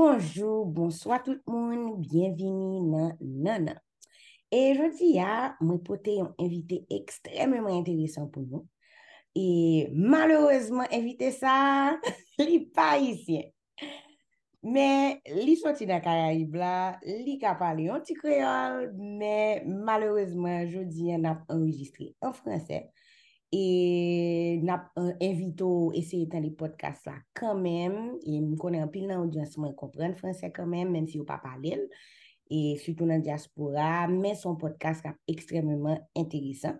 Bonjou, bonswa tout moun, bienvini nan nanan. E jodi ya, ah, mwen pote yon invite ekstremement enteresan pou nou. E malouzman invite sa, li pa isyen. Men, li soti nan Karayib la, li ka pale yon ti kreol, men malouzman jodi yon ap enregistre en franse. Et n'a invité essayer dans les podcasts là quand même. Et me connaît un peu dans l'audience moi comprendre français quand même même si on pas parler et surtout dans la diaspora mais son podcast est extrêmement intéressant.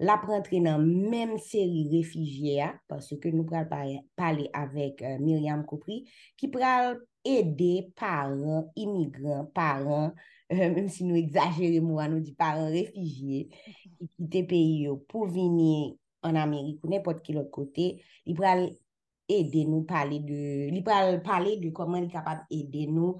La rentrer dans même série réfugiés parce que nous parler avec euh, Myriam Kopri qui pourra aider parents immigrants parents euh, même si nous exagérons nous dit parents réfugiés qui quittent pays pour venir en Amérique ou n'importe quel autre côté, il pourra aider nous parler de, il pourra parler de comment il est capable d'aider nous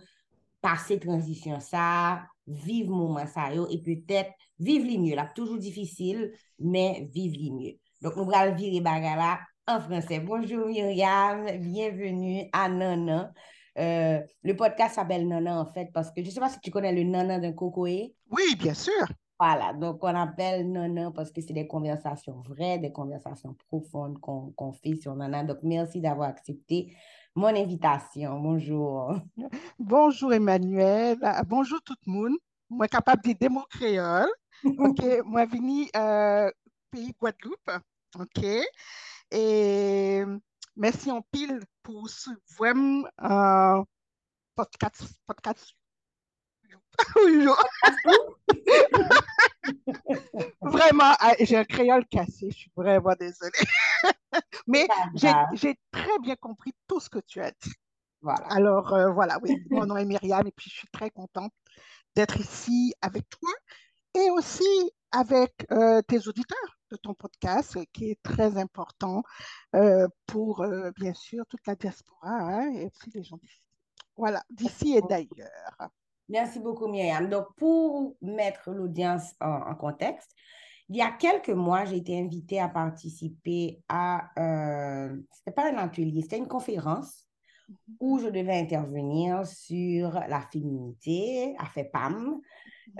passer transition ça, vivre moment ça et peut-être vivre le mieux là, toujours difficile, mais vivre le mieux. Donc nous allons virer bagala en français. Bonjour Myriam, bienvenue à Nana. Euh, le podcast s'appelle Nana en fait parce que je ne sais pas si tu connais le Nana d'un cocoé. Oui, bien sûr. Voilà, donc on appelle Nana parce que c'est des conversations vraies, des conversations profondes qu'on fait sur Nana. Donc merci d'avoir accepté mon invitation. Bonjour. Bonjour Emmanuel. Ah, bonjour tout le monde. Moi capable de dire mots créole. OK, moi venu euh, pays Guadeloupe. OK. Et merci en pile pour ce vraiment euh, podcast podcast vraiment, ah, j'ai un créole cassé, je suis vraiment désolée. Mais j'ai très bien compris tout ce que tu as dit. Voilà. Alors, euh, voilà, oui, mon nom est Myriam et puis je suis très contente d'être ici avec toi et aussi avec euh, tes auditeurs de ton podcast qui est très important euh, pour, bien sûr, toute la diaspora hein, et aussi les gens d'ici. Voilà, d'ici et d'ailleurs. Merci beaucoup, Myriam. Donc, pour mettre l'audience en, contexte, il y a quelques mois, j'ai été invitée à participer à, euh, c'était pas un atelier, c'était une conférence où je devais intervenir sur la féminité, à fait PAM,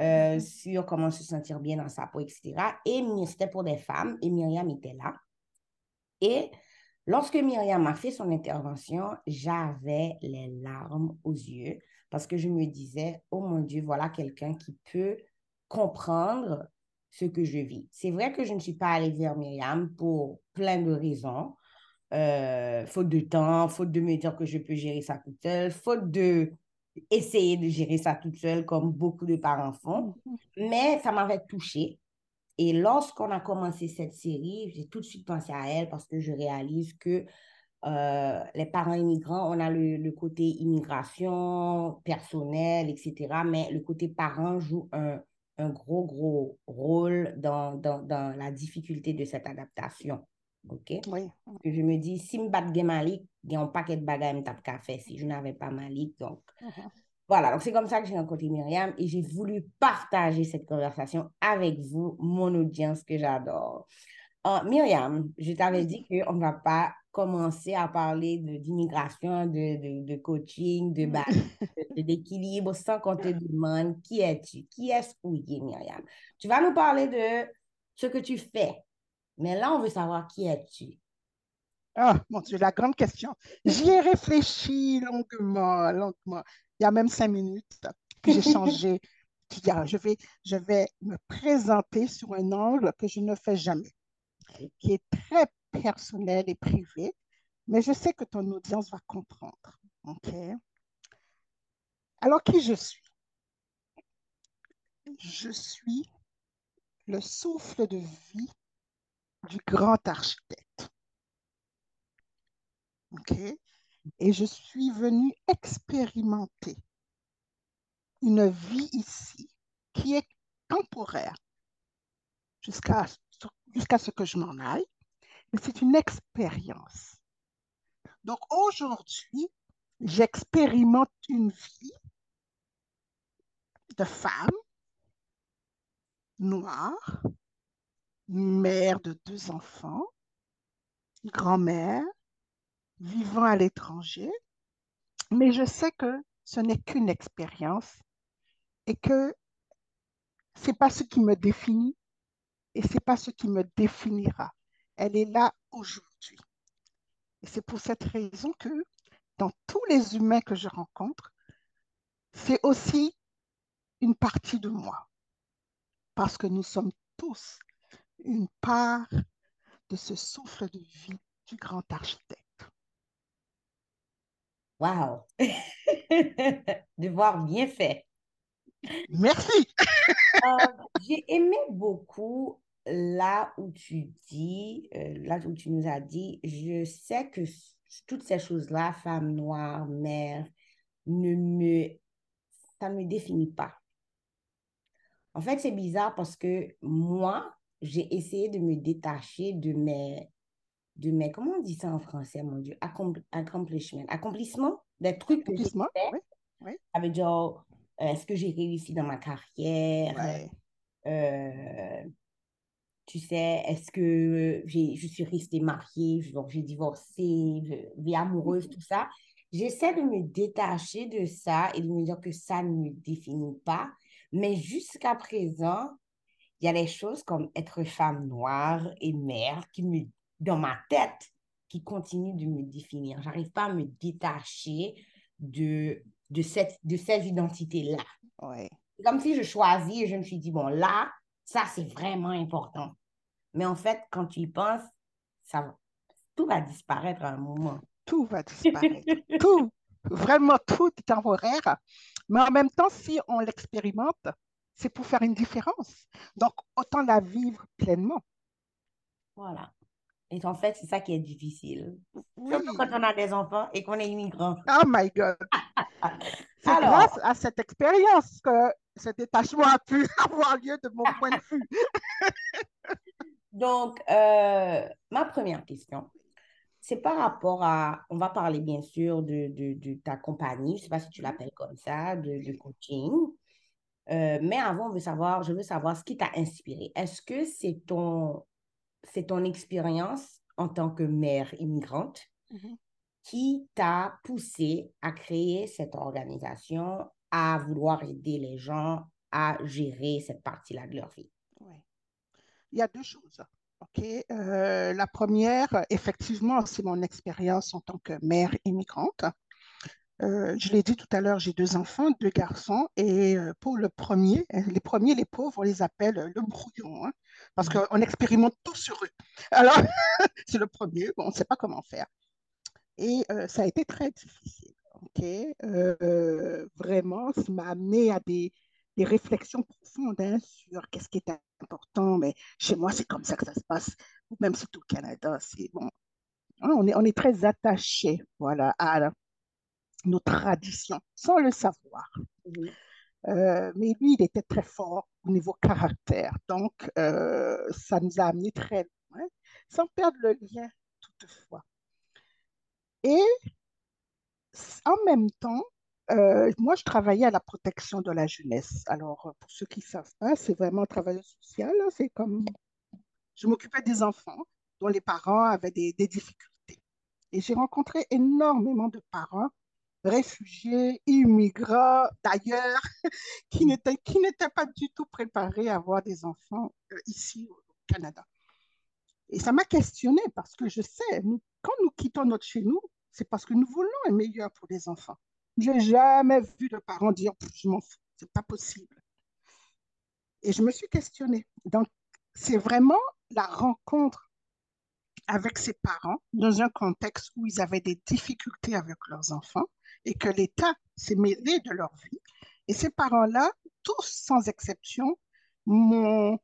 euh, sur comment se sentir bien dans sa peau, etc. Et c'était pour des femmes et Myriam était là. Et lorsque Myriam a fait son intervention, j'avais les larmes aux yeux parce que je me disais, oh mon Dieu, voilà quelqu'un qui peut comprendre ce que je vis. C'est vrai que je ne suis pas allée vers Myriam pour plein de raisons. Euh, faute de temps, faute de me dire que je peux gérer ça toute seule, faute de essayer de gérer ça toute seule comme beaucoup de parents font. Mm-hmm. Mais ça m'avait touchée. Et lorsqu'on a commencé cette série, j'ai tout de suite pensé à elle parce que je réalise que euh, les parents immigrants, on a le, côté immigration, personnel, etc. Mais le côté parent joue un, un gros, gros rôle dans, dans, dans, la difficulté de cette adaptation. OK? Oui. Je me dis, si je bats Malik, il y a un paquet de bagages si je n'avais pas Malik. Donc, uh-huh. voilà. Donc, c'est comme ça que j'ai rencontré Myriam et j'ai voulu partager cette conversation avec vous, mon audience que j'adore. Uh, Myriam, je t'avais dit qu'on ne va pas commencer à parler d'immigration, de, de, de, coaching, de d'équilibre sans qu'on te demande qui es-tu, qui est-ce que tu es, Myriam. Tu vas nous parler de ce que tu fais, mais là, on veut savoir qui es-tu. Ah, mon Dieu, la grande question. J'y ai réfléchi longuement, longuement. Il y a même cinq minutes, puis j'ai changé. je vais, je vais me présenter sur un angle que je ne fais jamais, qui est très personnel et privé, mais je sais que ton audience va comprendre. Alors, qui je suis? Je suis le souffle de vie du grand architecte. Et je suis venue expérimenter une vie ici qui est temporaire jusqu'à ce que je m'en aille c'est une expérience. Donc aujourd'hui, j'expérimente une vie de femme noire, mère de deux enfants, grand-mère, vivant à l'étranger, mais je sais que ce n'est qu'une expérience et que ce n'est pas ce qui me définit et ce n'est pas ce qui me définira. Elle est là aujourd'hui. Et c'est pour cette raison que dans tous les humains que je rencontre, c'est aussi une partie de moi. Parce que nous sommes tous une part de ce souffle de vie du grand architecte. Wow! Devoir bien fait. Merci. Euh, j'ai aimé beaucoup là où tu dis, euh, là où tu nous as dit, je sais que toutes ces choses-là, femme noire, mère, ne me, ça ne me définit pas. En fait, c'est bizarre parce que moi, j'ai essayé de me détacher de mes, de mes, comment on dit ça en français, mon Dieu, accomplishment, accomplissement, des trucs que j'ai fait. Oui, Ça veut dire, euh, est-ce que j'ai réussi dans ma carrière? Euh, tu sais, est-ce que je suis restée mariée, j'ai divorcé, vie amoureuse, tout ça. J'essaie de me détacher de ça et de me dire que ça ne me définit pas. Mais jusqu'à présent, il y a des choses comme être femme noire et mère qui me dans ma tête qui continue de me définir. J'arrive pas à me détacher de, de cette, de cette identité-là. Ouais. Comme si je choisis et je me suis dit, bon, là, ça, c'est vraiment important. Mais en fait, quand tu y penses, ça, tout va disparaître à un moment. Tout va disparaître. tout, vraiment tout est temporaire. Mais en même temps, si on l'expérimente, c'est pour faire une différence. Donc, autant la vivre pleinement. Voilà. Et en fait, c'est ça qui est difficile. Surtout quand on a des enfants et qu'on est immigrant. Oh my God! c'est grâce à cette expérience que ce détachement a pu avoir lieu de mon point de vue. Donc, euh, ma première question, c'est par rapport à, on va parler bien sûr de, de, de ta compagnie, je ne sais pas si tu l'appelles comme ça, de, de coaching. Euh, mais avant, on veut savoir, je veux savoir ce qui t'a inspiré. Est-ce que c'est ton, c'est ton expérience en tant que mère immigrante mm-hmm. qui t'a poussé à créer cette organisation, à vouloir aider les gens à gérer cette partie-là de leur vie? Oui. Il y a deux choses. OK? Euh, la première, effectivement, c'est mon expérience en tant que mère immigrante. Euh, je l'ai dit tout à l'heure, j'ai deux enfants, deux garçons, et euh, pour le premier, les premiers, les pauvres, on les appelle le brouillon. Hein parce qu'on expérimente tout sur eux. Alors, c'est le premier, bon, on ne sait pas comment faire. Et ça a été très difficile. Ok euh, vraiment, ça m'a amené à des, des réflexions profondes hein, sur qu'est-ce qui est important. Mais chez moi, c'est comme ça que ça se passe, même si tout le Canada, c'est bon. Hein, on est, on est très attaché voilà, à nos traditions, sans le savoir. Euh, mais lui, il était très fort au niveau caractère. Donc, euh, ça nous a amené très loin, sans perdre le lien toutefois. Et en même temps, euh, moi, je travaillais à la protection de la jeunesse. Alors, pour ceux qui ne savent pas, c'est vraiment un travail social. Hein. C'est comme, je m'occupais des enfants dont les parents avaient des difficultés. Et j'ai rencontré énormément de parents réfugiés, immigrants d'ailleurs, qui n'étaient qui pas du tout préparés à avoir des enfants euh, ici au Canada. Et ça m'a questionné parce que je sais, quand nous quittons notre chez nous, c'est parce que nous voulons un meilleur pour les enfants. Je n'ai jamais vu de parents dire je m'en fous, c'est pas possible. Et je me suis questionnée. Donc, c'est vraiment la rencontre avec ses parents dans un contexte où ils avaient des difficultés avec leurs enfants et que l'État s'est mêlé de leur vie. Et ces parents-là, tous sans exception, m'ont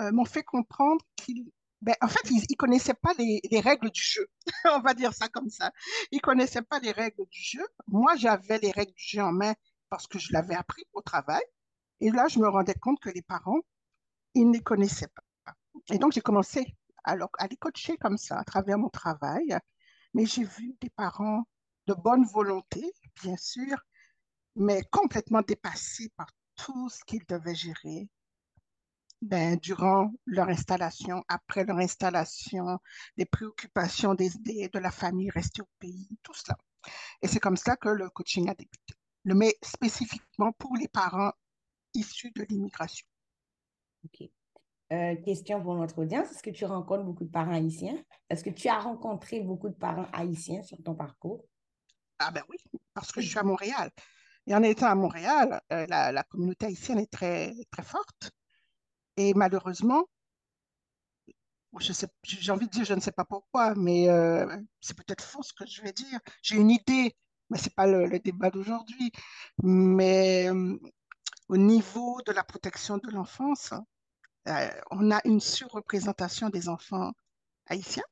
euh, fait comprendre qu'ils ben, en fait, ils ne connaissaient pas les, les, règles du jeu. On va dire ça comme ça. Ils ne connaissaient pas les règles du jeu. Moi, j'avais les règles du jeu en main parce que je l'avais appris au travail. Et là, je me rendais compte que les parents, ils ne les connaissaient pas. Et donc, j'ai commencé alors, à les coacher comme ça à travers mon travail. Mais j'ai vu des parents de bonne volonté, bien sûr, mais complètement dépassés par tout ce qu'ils devaient gérer ben, durant leur installation, après leur installation, les préoccupations des, de la famille restée au pays, tout cela. Et c'est comme ça que le coaching a débuté. le met spécifiquement pour les parents issus de l'immigration. OK. Euh, question pour notre audience. Est-ce que tu rencontres beaucoup de parents haïtiens? Est-ce que tu as rencontré beaucoup de parents haïtiens sur ton parcours? Ah ben oui, parce que je suis à Montréal. Et en étant à Montréal, euh, la, communauté haïtienne est très, très forte. Et malheureusement, j'ai envie de dire, je ne sais pas pourquoi, mais euh, c'est peut-être faux ce que je vais dire. J'ai une idée, mais ce n'est pas le, débat d'aujourd'hui. Mais euh, au niveau de la protection de l'enfance, on a une surreprésentation des enfants haïtiens.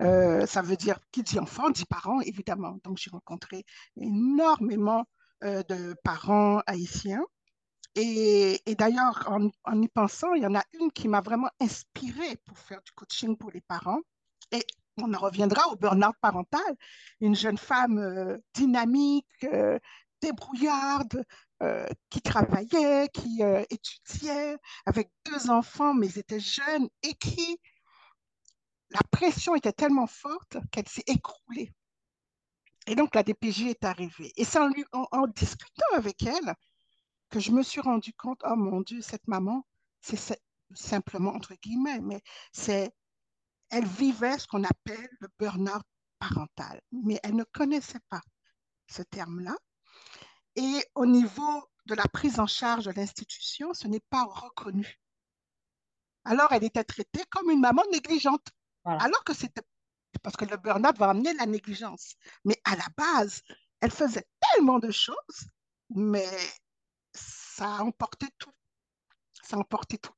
ça veut dire, qui dit enfant, dit parents, évidemment. Donc, j'ai rencontré énormément euh, de parents haïtiens. Et, d'ailleurs, en, y pensant, il y en a une qui m'a vraiment inspirée pour faire du coaching pour les parents. Et on en reviendra au burn-out parental. Une jeune femme euh, dynamique, euh, débrouillarde, qui travaillait, qui étudiait, avec deux enfants, mais ils étaient jeunes, et qui, la pression était tellement forte qu'elle s'est écroulée. Et donc, la DPJ est arrivée. Et c'est en, discutant avec elle que je me suis rendu compte, oh mon Dieu, cette maman, c'est simplement, entre guillemets, mais c'est, elle vivait ce qu'on appelle le burn-out parental, mais elle ne connaissait pas ce terme-là. Et au niveau de la prise en charge de l'institution, ce n'est pas reconnu. Alors, elle était traitée comme une maman négligente, alors que c'était parce que le burn-out va amener la négligence. Mais à la base, elle faisait tellement de choses, mais ça a emporté tout. Ça a emporté tout.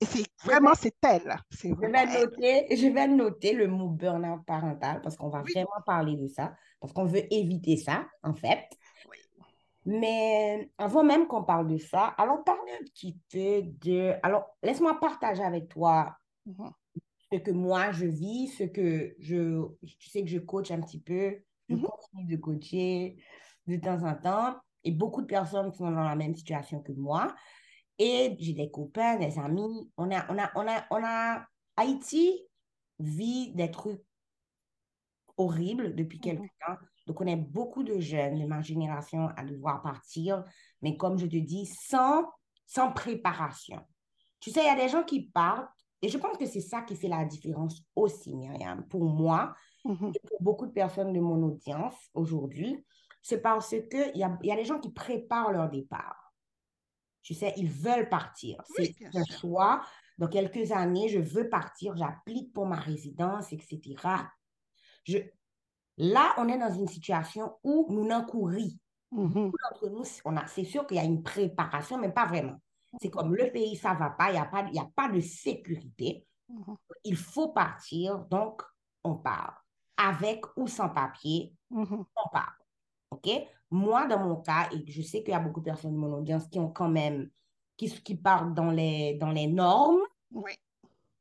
Et c'est vraiment, c'est elle. Je vais, noter, je vais noter le mot burn-out parental parce qu'on va vraiment parler de ça, parce qu'on veut éviter ça, en fait. Mais avant même qu'on parle de ça, allons parler un petit peu de... Alors, laisse-moi partager avec toi mhm ce que moi je vis, ce que je, tu sais que je coach un petit peu, je mhm. continue de coacher de temps en temps, et beaucoup de personnes sont dans la même situation que moi. Et j'ai des copains, des amis. On a, on a, on a, on a, Haïti vit des trucs horribles depuis quelques mhm. temps. Donc, on a beaucoup de jeunes de ma génération à devoir partir, mais comme je te dis, sans, sans préparation. Tu sais, il y a des gens qui partent et je pense que c'est ça qui fait la différence aussi, Myriam, pour moi mm-hmm. et pour beaucoup de personnes de mon audience aujourd'hui. C'est parce qu'il y a, y a des gens qui préparent leur départ. Tu sais, ils veulent partir. c'est un choix. Dans quelques années, je veux partir, j'applique pour ma résidence, etc. Je... Là, on est dans une situation où nous n'en courit. Mm nous, c'est sûr qu'il y a une préparation, mais pas vraiment. C'est comme le pays, ça ne va pas, il n'y a, pas, a pas de sécurité. Mhm. Il faut partir, donc on part. Avec ou sans papier, mhm. on part. OK? Moi, dans mon cas, et je sais qu'il y a beaucoup de personnes de mon audience qui ont quand même, qui, qui partent dans les, dans les normes. Oui.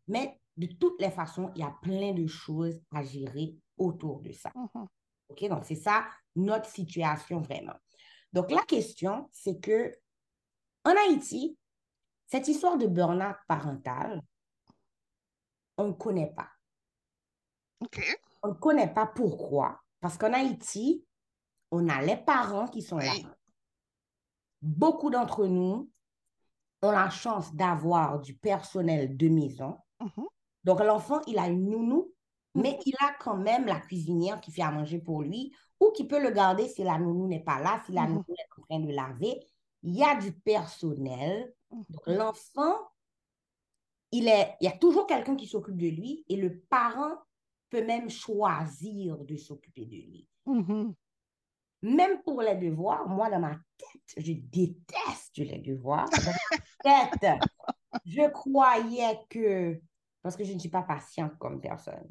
Mais de toutes les façons, il y a plein de choses à gérer autour de ça. Mhm. OK? Donc, c'est ça notre situation vraiment. Donc, la question, c'est que en Haïti, cette histoire de burn-out parental, on ne connaît pas. On ne connaît pas pourquoi. Parce qu'en Haïti, on a les parents qui sont là. Beaucoup d'entre nous ont la chance d'avoir du personnel de maison. Mm-hmm. Donc, l'enfant, il a une nounou, mais mm-hmm. il a quand même la cuisinière qui fait à manger pour lui ou qui peut le garder si la nounou n'est pas là, si la mm-hmm. nounou est en train de laver il y a du personnel. Mhm. Donc, l'enfant, il, est, il y a toujours quelqu'un qui s'occupe de lui et le parent peut même choisir de s'occuper de lui. Même pour les devoirs, moi, dans ma tête, je déteste les devoirs. Dans ma tête, je croyais que, parce que je ne suis pas patiente comme personne.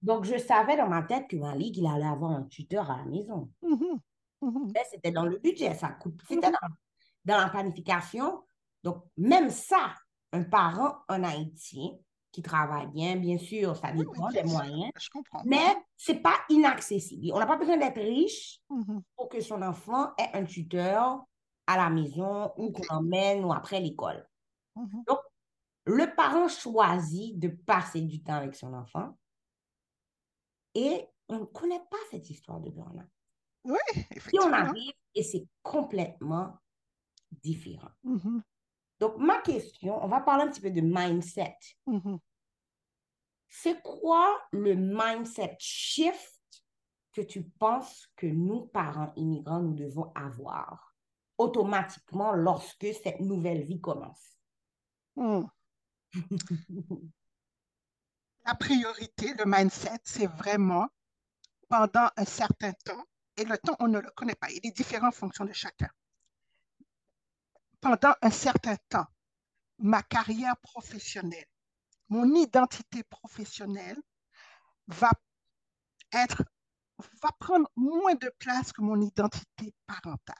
Donc, je savais dans ma tête que Malik, il allait avoir un tuteur à la maison. Mhm. C'était dans le budget, ça coûte. C'était dans dans la planification. Donc, même ça, un parent en Haïti qui travaille bien, bien sûr, ça dépend des moyens. Je comprends. Mais ce n'est pas inaccessible. On n'a pas besoin d'être riche mm-hmm. pour que son enfant ait un tuteur à la maison ou qu'on emmène ou après l'école. Mm-hmm. Donc, le parent choisit de passer du temps avec son enfant et on ne connaît pas cette histoire de burn Oui, effectivement. Et on arrive et c'est complètement différent. Mm-hmm. Donc, ma question, on va parler un petit peu de mindset. Mm-hmm. C'est quoi le mindset shift que tu penses que nous, parents immigrants, nous devons avoir automatiquement lorsque cette nouvelle vie commence? Mm. La priorité, le mindset, c'est vraiment pendant un certain temps, et le temps, on ne le connaît pas, il est différent en fonction de chacun. Pendant un certain temps, ma carrière professionnelle, mon identité professionnelle va être va prendre moins de place que mon identité parentale.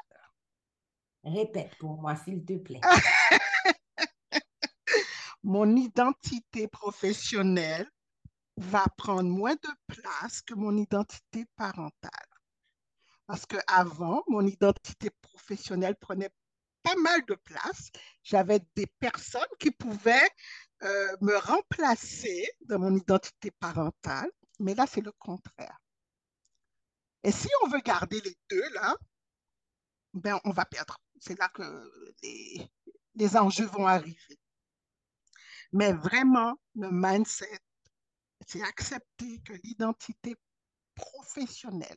Répète pour moi, s'il te plaît. mon identité professionnelle va prendre moins de place que mon identité parentale. Parce qu'avant, mon identité professionnelle prenait pas mal de place. J'avais des personnes qui pouvaient euh, me remplacer dans mon identité parentale, mais là, c'est le contraire. Et si on veut garder les deux, là, ben, on va perdre. C'est là que les, les enjeux vont arriver. Mais vraiment, le mindset, c'est accepter que l'identité professionnelle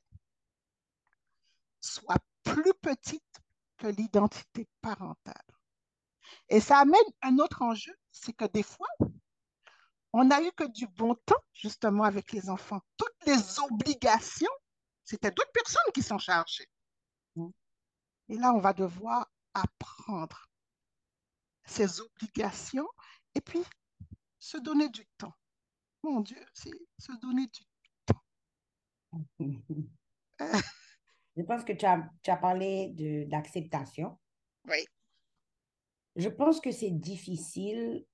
soit plus petite que l'identité parentale. Et ça amène un autre enjeu, c'est que des fois, on n'a eu que du bon temps, justement, avec les enfants. Toutes les obligations, c'était d'autres personnes qui s'en chargeaient. Mm. Et là, on va devoir apprendre ces obligations et puis se donner du temps. Mon Dieu, c'est se donner du temps. Je pense que tu as, tu as parlé d'acceptation. Oui. Je pense que c'est difficile,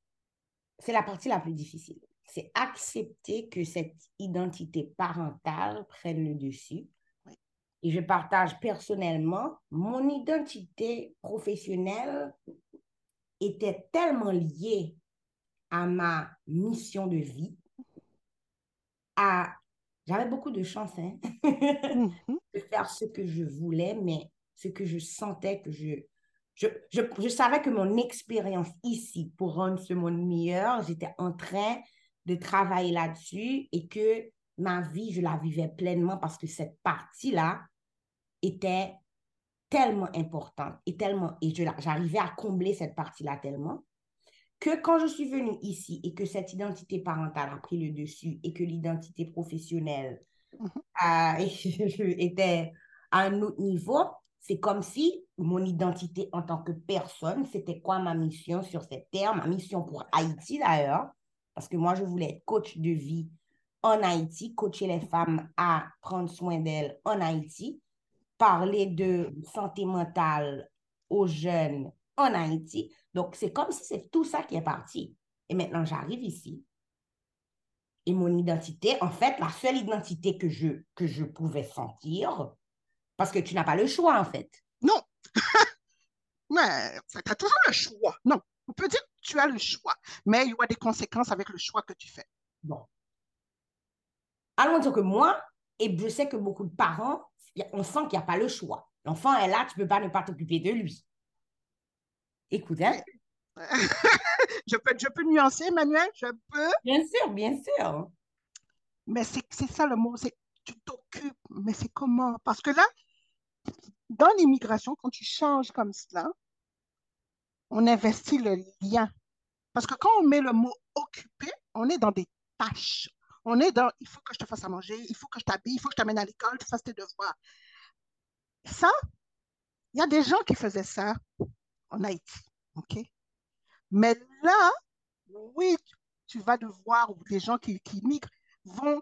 c'est la partie la plus difficile. C'est accepter que cette identité parentale prenne le dessus. Et je partage personnellement, mon identité professionnelle était tellement liée à ma mission de vie, à j'avais beaucoup de chance hein, mm-hmm. de faire ce que je voulais, mais ce que je sentais que je, je, je, savais que mon expérience ici pour rendre ce monde meilleur, j'étais en train de travailler là-dessus et que ma vie, je la vivais pleinement parce que cette partie-là était tellement importante et tellement, et j'arrivais à combler cette partie-là tellement que quand je suis venue ici et que cette identité parentale a pris le dessus et que l'identité professionnelle mm-hmm. était à un autre niveau, c'est comme si mon identité en tant que personne, c'était quoi ma mission sur cette terre, ma mission pour Haïti d'ailleurs, parce que moi, je voulais être coach de vie en Haïti, coacher les femmes à prendre soin d'elles en Haïti, parler de santé mentale aux jeunes en Haïti. Donc, c'est comme si c'est tout ça qui est parti. Et maintenant, j'arrive ici. Et mon identité, en fait, la seule identité que je, que je pouvais sentir, parce que tu n'as pas le choix, en fait. Non. mais tu as toujours le choix. Non. On peut dire que tu as le choix, mais il y a des conséquences avec le choix que tu fais. Bon. Allons dire que moi, et je sais que beaucoup de parents, on sent qu'il n'y a pas le choix. L'enfant est là, tu ne peux pas ne pas t'occuper de lui. Écoute, hein? je, peux, je peux nuancer, Emmanuel? Je peux? Bien sûr, bien sûr. Mais c'est ça le mot, c'est tu t'occupes, mais c'est comment? Parce que là, dans l'immigration, quand tu changes comme cela, on investit le lien. Parce que quand on met le mot occupé, on est dans des tâches. On est dans il faut que je te fasse à manger, il faut que je t'habille, il faut que je t'amène à l'école, tu fasses tes devoirs. Ça, il y a des gens qui faisaient ça en Haïti. OK? Mais là, oui, tu vas devoir, ou les gens qui, qui migrent vont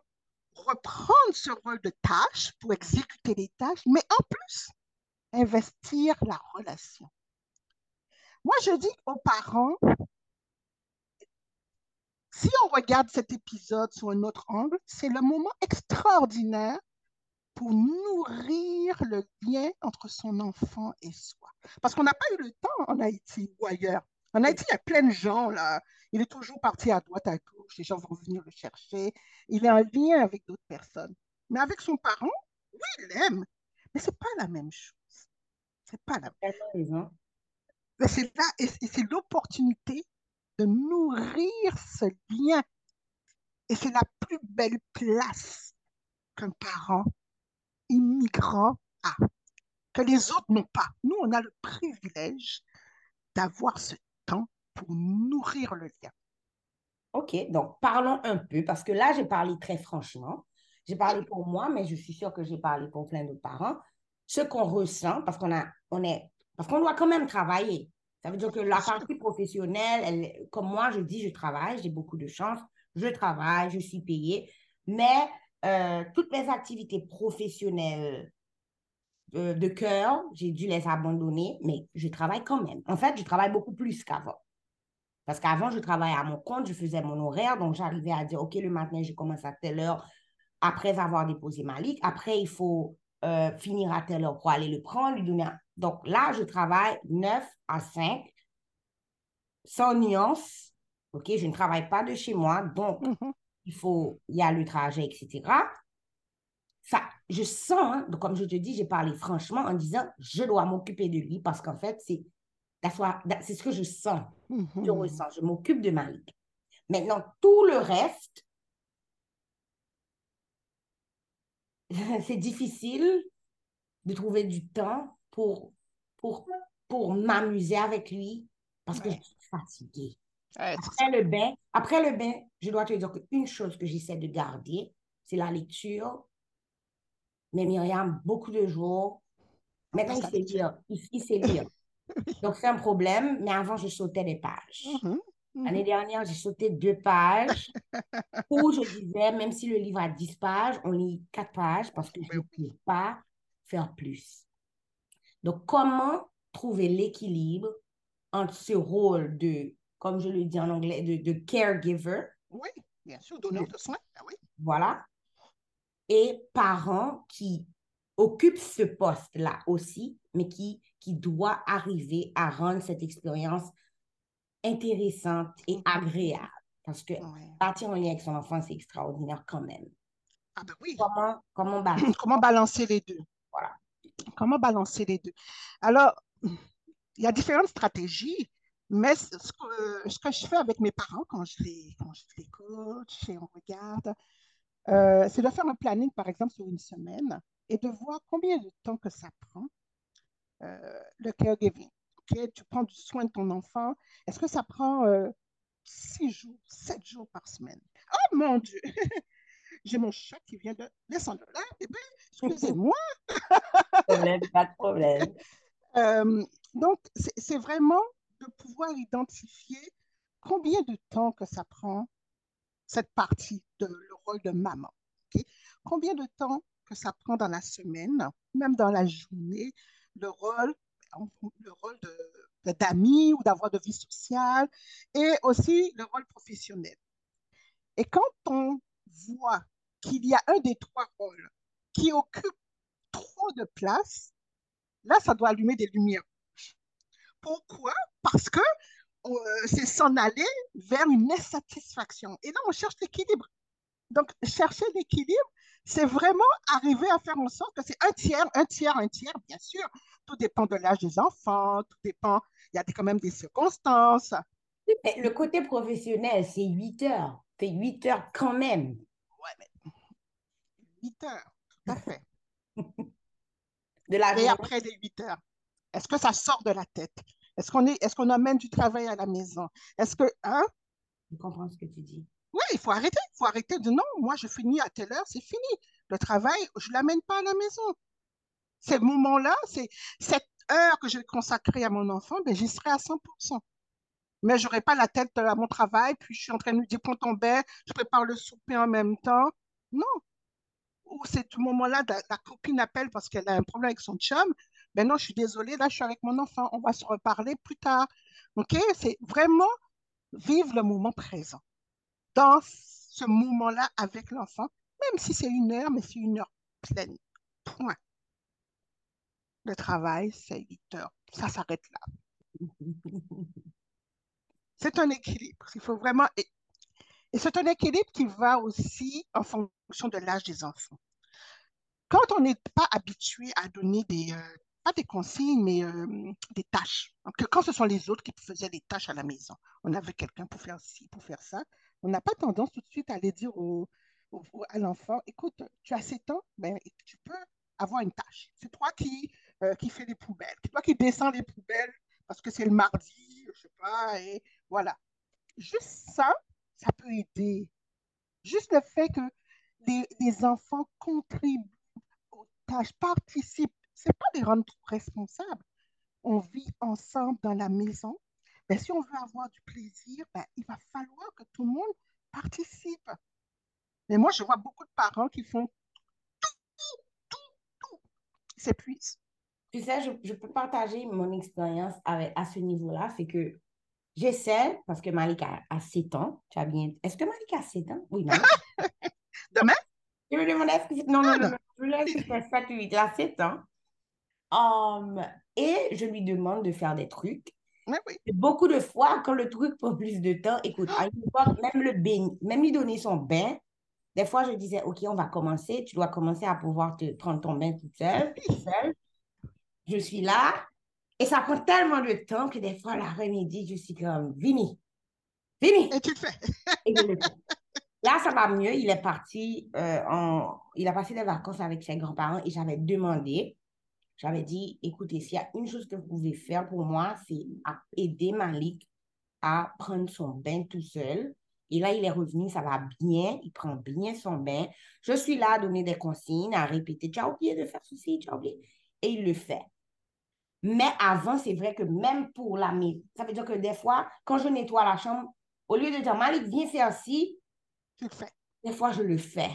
reprendre ce rôle de tâche pour exécuter les tâches, mais en plus, investir la relation. Moi, je dis aux parents, si on regarde cet épisode sous un autre angle, c'est le moment extraordinaire pour nourrir le lien entre son enfant et soi. Parce qu'on n'a pas eu le temps en Haïti ou ailleurs. En Haïti, il y a plein de gens, là. Il est toujours parti à droite, à gauche. Les gens vont venir le chercher. Il est en lien avec d'autres personnes. Mais avec son parent, oui, il l'aime. Mais ce n'est pas la même chose. C'est pas la même chose. C'est là, et c'est l'opportunité de nourrir ce lien. Et c'est la plus belle place qu'un parent immigrant a, que les autres n'ont pas. Nous, on a le privilège d'avoir ce temps pour nourrir le lien. OK, donc parlons un peu, parce que là, j'ai parlé très franchement. J'ai parlé pour moi, mais je suis sûre que j'ai parlé pour plein d'autres parents. Ce qu'on ressent, parce qu'on a, on est, parce qu'on doit quand même travailler. Ça veut dire que la partie professionnelle, elle, comme moi, je dis, je travaille, j'ai beaucoup de chance, je travaille, je suis payée, mais euh, toutes mes activités professionnelles euh, de cœur, j'ai dû les abandonner, mais je travaille quand même. En fait, je travaille beaucoup plus qu'avant. Parce qu'avant, je travaillais à mon compte, je faisais mon horaire, donc j'arrivais à dire, OK, le matin, je commence à telle heure après avoir déposé ma ligue. Après, il faut euh, finir à telle heure pour aller le prendre, lui donner Donc là, je travaille 9 à 5, sans nuance. OK, je ne travaille pas de chez moi, donc mm-hmm. Il faut, il y a le trajet, etc. Ça, je sens, hein, donc comme je te dis, j'ai parlé franchement en disant, je dois m'occuper de lui parce qu'en fait, c'est c'est ce que je sens. Mm-hmm. Je ressens. Je m'occupe de ma ligue. Maintenant, tout le reste, c'est difficile de trouver du temps pour, pour, pour m'amuser avec lui parce que je suis fatiguée. Après, le bain, après le bain, je dois te dire qu'une chose que j'essaie de garder, c'est la lecture. Mais Myriam, beaucoup de jours, maintenant il sait lire. il sait lire. Donc, c'est un problème, mais avant, je sautais des pages. Mm-hmm. Mm-hmm. L'année dernière, j'ai sauté deux pages où je disais, même si le livre a 10 pages, on lit quatre pages parce que je ne peux pas faire plus. Donc, comment trouver l'équilibre entre ce rôle de, comme je le dis en anglais, de, de caregiver. Oui, bien sûr, donneur de soins. Ah oui. Voilà. Et parents qui occupent ce poste-là aussi, mais qui qui doit arriver à rendre cette expérience intéressante et mm-hmm. agréable. Parce que partir en lien avec son enfant, c'est extraordinaire quand même. Ah ben oui. Comment, comment, balancer? comment balancer les deux? Voilà. Comment balancer les deux? Alors, il y a différentes stratégies, mais ce que, ce que je fais avec mes parents quand je les, quand je les coach et on regarde, euh, c'est de faire un planning, par exemple, sur une semaine et de voir combien de temps que ça prend euh, le caregiving. Tu prends du soin de ton enfant. Est-ce que ça prend euh, six jours, sept jours par semaine? Oh mon Dieu! J'ai mon chat qui vient de descendre là. Eh bien, excusez-moi. pas de problème. Donc, c'est vraiment de pouvoir identifier combien de temps que ça prend cette partie de le rôle de maman. Combien de temps que ça prend dans la semaine, même dans la journée, le rôle, le rôle d'amis ou d'avoir de vie sociale et aussi le rôle professionnel. Et quand on voit qu'il y a un des trois rôles qui occupe trop de place, là, ça doit allumer des lumières. Pourquoi? Parce que euh, c'est s'en aller vers une insatisfaction. Et là, on cherche l'équilibre. Donc, chercher l'équilibre, c'est vraiment arriver à faire en sorte que c'est un tiers, un tiers, un tiers, bien sûr. Tout dépend de l'âge des enfants, tout dépend, il y a quand même des circonstances. le côté professionnel, c'est 8 heures. C'est 8 heures quand même. Ouais, mais 8 heures, tout à fait. de la Et après les 8 heures, est-ce que ça sort de la tête? Est-ce qu'on est, est qu'on amène du travail à la maison? Est-ce que, hein? Je comprends ce que tu dis. Oui, il faut arrêter. Il faut arrêter de non, moi je finis à telle heure, c'est fini. Le travail, je ne l'amène pas à la maison. Ces moments-là, c'est cette heure que j'ai consacrée à mon enfant, ben, j'y serai à 100%. Mais je n'aurai pas la tête à mon travail, puis je suis en train de lui dire, prends ton bain, je prépare le souper en même temps. Non. Ou c'est tout moment-là, la, copine appelle parce qu'elle a un problème avec son chum. Ben non, je suis désolée, là, je suis avec mon enfant. On va se reparler plus tard. OK? C'est vraiment vivre le moment présent dans ce moment-là avec l'enfant, même si c'est une heure, mais c'est une heure pleine. Point. Le travail, c'est 8 heures. Ça s'arrête là. C'est un équilibre. Il faut vraiment. Et c'est un équilibre qui va aussi en fonction de l'âge des enfants. quand on n'est pas habitué à donner des, euh, pas des consignes, mais euh, des tâches, quand ce sont les autres qui faisaient des tâches à la maison, on avait quelqu'un pour faire ci, pour faire ça, on n'a pas tendance tout de suite à aller dire au, à l'enfant, écoute, tu as 7 ans, ben, tu peux avoir une tâche. C'est toi qui, euh, qui fais les poubelles, c'est toi qui descends les poubelles parce que c'est le mardi, je sais pas, et voilà. Juste ça, ça peut aider. Juste le fait que les enfants contribuent aux tâches, participent, c'est pas des rendre trop responsables. On vit ensemble dans la maison. Mais ben, si on veut avoir du plaisir, ben, il va falloir que tout le monde participe. Mais moi, je vois beaucoup de parents qui font tout, tout, tout, tout. Ils s'épuisent. Tu sais, je, je, peux partager mon expérience à ce niveau-là. C'est que j'essaie, parce que Malika a, 7 ans. Tu as bien. Est-ce que Malika a 7 ans? Oui, non. Demain? Je me demandais est-ce que. Non, non, non, non. Je laisse 7 8. Elle a 7 ans. Um, et je lui demande de faire des trucs. oui. Beaucoup de fois, quand le truc prend plus de temps, écoute, à même, le bain, même lui donner son bain, des fois, je disais, OK, on va commencer. Tu dois commencer à pouvoir te prendre ton bain toute seule. Toute seule. Je suis là. Et ça prend tellement de temps que des fois, l'après-midi, je suis comme, Vini, Vini. Et tu le fais. Et je le fais. Là, ça va mieux. Il est parti, euh, en... il a passé des vacances avec ses grands-parents et j'avais demandé, j'avais dit, écoutez, s'il y a une chose que vous pouvez faire pour moi, c'est aider Malik à prendre son bain tout seul. Et là, il est revenu, ça va bien, il prend bien son bain. Je suis là à donner des consignes, à répéter, tu as oublié de faire ceci, tu as oublié. Et il le fait. Mais avant, c'est vrai que même pour la ça veut dire que des fois, quand je nettoie la chambre, au lieu de dire, Malik, viens faire ci. Des fois, je le fais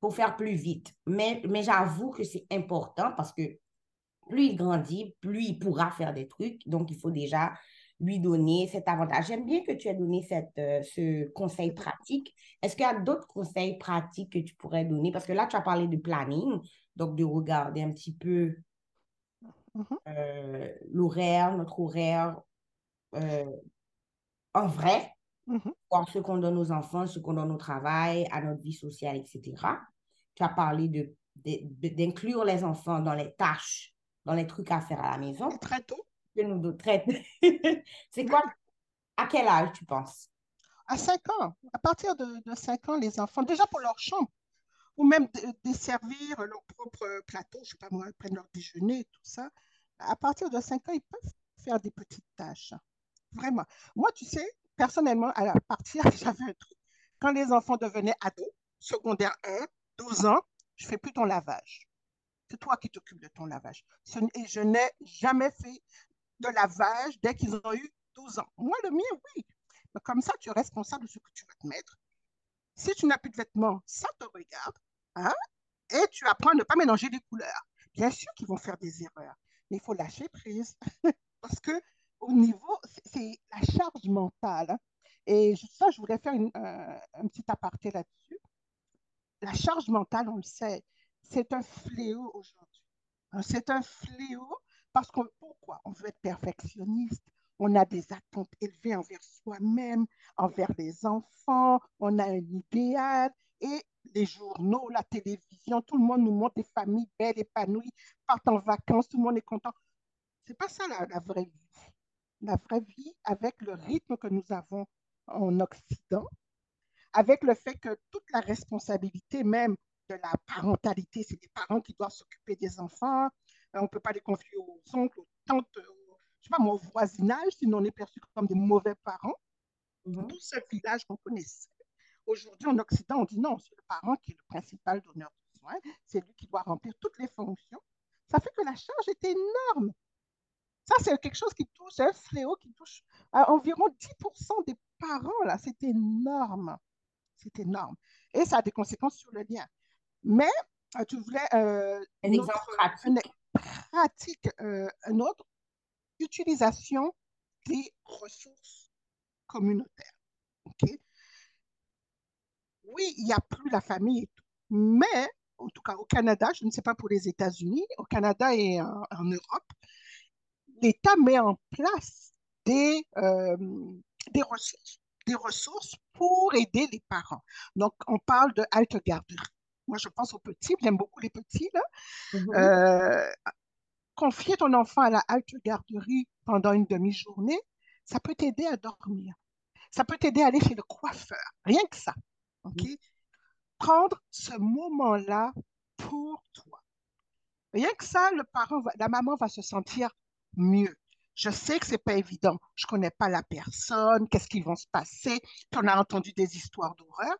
pour faire plus vite. Mais, mais j'avoue que c'est important parce que plus il grandit, plus il pourra faire des trucs. Donc, il faut déjà lui donner cet avantage. J'aime bien que tu aies donné cette, euh, ce conseil pratique. Est-ce qu'il y a d'autres conseils pratiques que tu pourrais donner? Parce que là, tu as parlé de planning, donc de regarder un petit peu mm-hmm. euh, l'horaire, notre horaire euh, en vrai, mm-hmm. voir ce qu'on donne aux enfants, ce qu'on donne au travail, à notre vie sociale, etc. Tu as parlé de, d'inclure les enfants dans les tâches, dans les trucs à faire à la maison. très tôt nous nous traite. c'est quoi, à quel âge tu penses? À 5 ans. À partir de, de 5 ans, les enfants, déjà pour leur chambre, ou même desservir leur propre plateau, je ne sais pas moi, prendre leur déjeuner, tout ça. À partir de 5 ans, ils peuvent faire des petites tâches. Vraiment. Moi, tu sais, personnellement, à partir, j'avais un truc. Quand les enfants devenaient ados, secondaire 1, 12 ans, je fais plus ton lavage. C'est toi qui t'occupes de ton lavage. Et je n'ai jamais fait de lavage dès qu'ils ont eu 12 ans. Moi, le mien, oui. Mais comme ça, tu es responsable de ce que tu vas te mettre. Si tu n'as plus de vêtements, ça te regarde. Hein? Et tu apprends à ne pas mélanger les couleurs. Bien sûr qu'ils vont faire des erreurs, mais il faut lâcher prise. Parce que au niveau, c'est la charge mentale. Hein. Et ça, je voudrais faire un petit aparté là-dessus. La charge mentale, on le sait, c'est un fléau aujourd'hui. Hein, c'est un fléau parce que pourquoi On veut être perfectionniste? On a des attentes élevées envers soi-même, envers les enfants. On a un idéal. Et les journaux, la télévision, tout le monde nous montre des familles belles, épanouies, partent en vacances, tout le monde est content. C'est pas ça la, la vraie vie. La vraie vie, avec le rythme que nous avons en Occident, avec le fait que toute la responsabilité même de la parentalité, c'est des parents qui doivent s'occuper des enfants, on ne peut pas les confier aux oncles, aux tantes, je sais pas moi, au voisinage, sinon on est perçu comme des mauvais parents. Mhm. Tout ce village qu'on connaissait. Aujourd'hui, en Occident, on dit non, c'est le parent qui est le principal donneur de soins, c'est lui qui doit remplir toutes les fonctions. Ça fait que la charge est énorme. Ça, c'est quelque chose qui touche, un fléau qui touche à environ 10% des parents, là. C'est énorme. C'est énorme. Et ça a des conséquences sur le lien. Mais euh, tu voulais euh, un exemple pratique pratique euh, un autre, utilisation des ressources communautaires. Oui, il n'y a plus la famille mais en tout cas au Canada, je ne sais pas pour les États-Unis, au Canada et en, Europe, l'État met en place des, euh, des ressources, des ressources pour aider les parents. Donc, on parle de halte garderie. Moi je pense aux petits, j'aime beaucoup les petits, là. Mm-hmm. Euh, confier ton enfant à la halte garderie pendant une demi-journée, ça peut t'aider à dormir. Ça peut t'aider à aller chez le coiffeur, rien que ça. OK? Mm-hmm. Prendre ce moment-là pour toi. Rien que ça, le parent, la maman va se sentir mieux. Je sais que c'est pas évident. Je connais pas la personne, qu'est-ce qui va se passer. On a entendu des histoires d'horreur,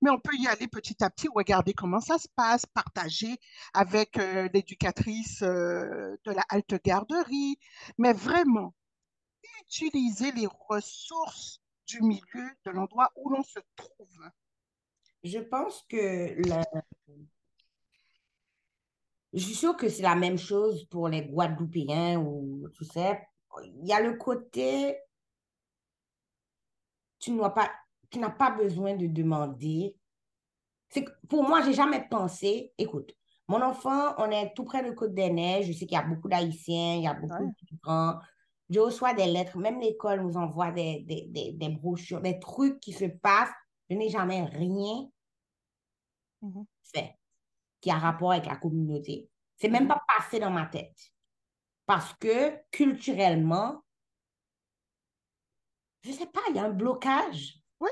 mais on peut y aller petit à petit, regarder comment ça se passe, partager avec euh, l'éducatrice euh, de la halte garderie, mais vraiment utiliser les ressources du milieu, de l'endroit où l'on se trouve. Je pense que je suis sûre que c'est la même chose pour les Guadeloupéens ou tu sais. Il y a le côté, tu n'as pas, tu n'as pas besoin de demander. C'est pour moi, j'ai jamais pensé, écoute, mon enfant, on est tout près de Côte-des-Neiges, je sais qu'il y a beaucoup d'Haïtiens, il y a beaucoup de migrants. Je reçois des lettres, même l'école nous envoie des, des, des, des, brochures, des trucs qui se passent. Je n'ai jamais rien mm-hmm. fait qui a rapport avec la communauté. C'est même pas passé dans ma tête. Parce que culturellement, je sais pas, il y a un blocage. Oui.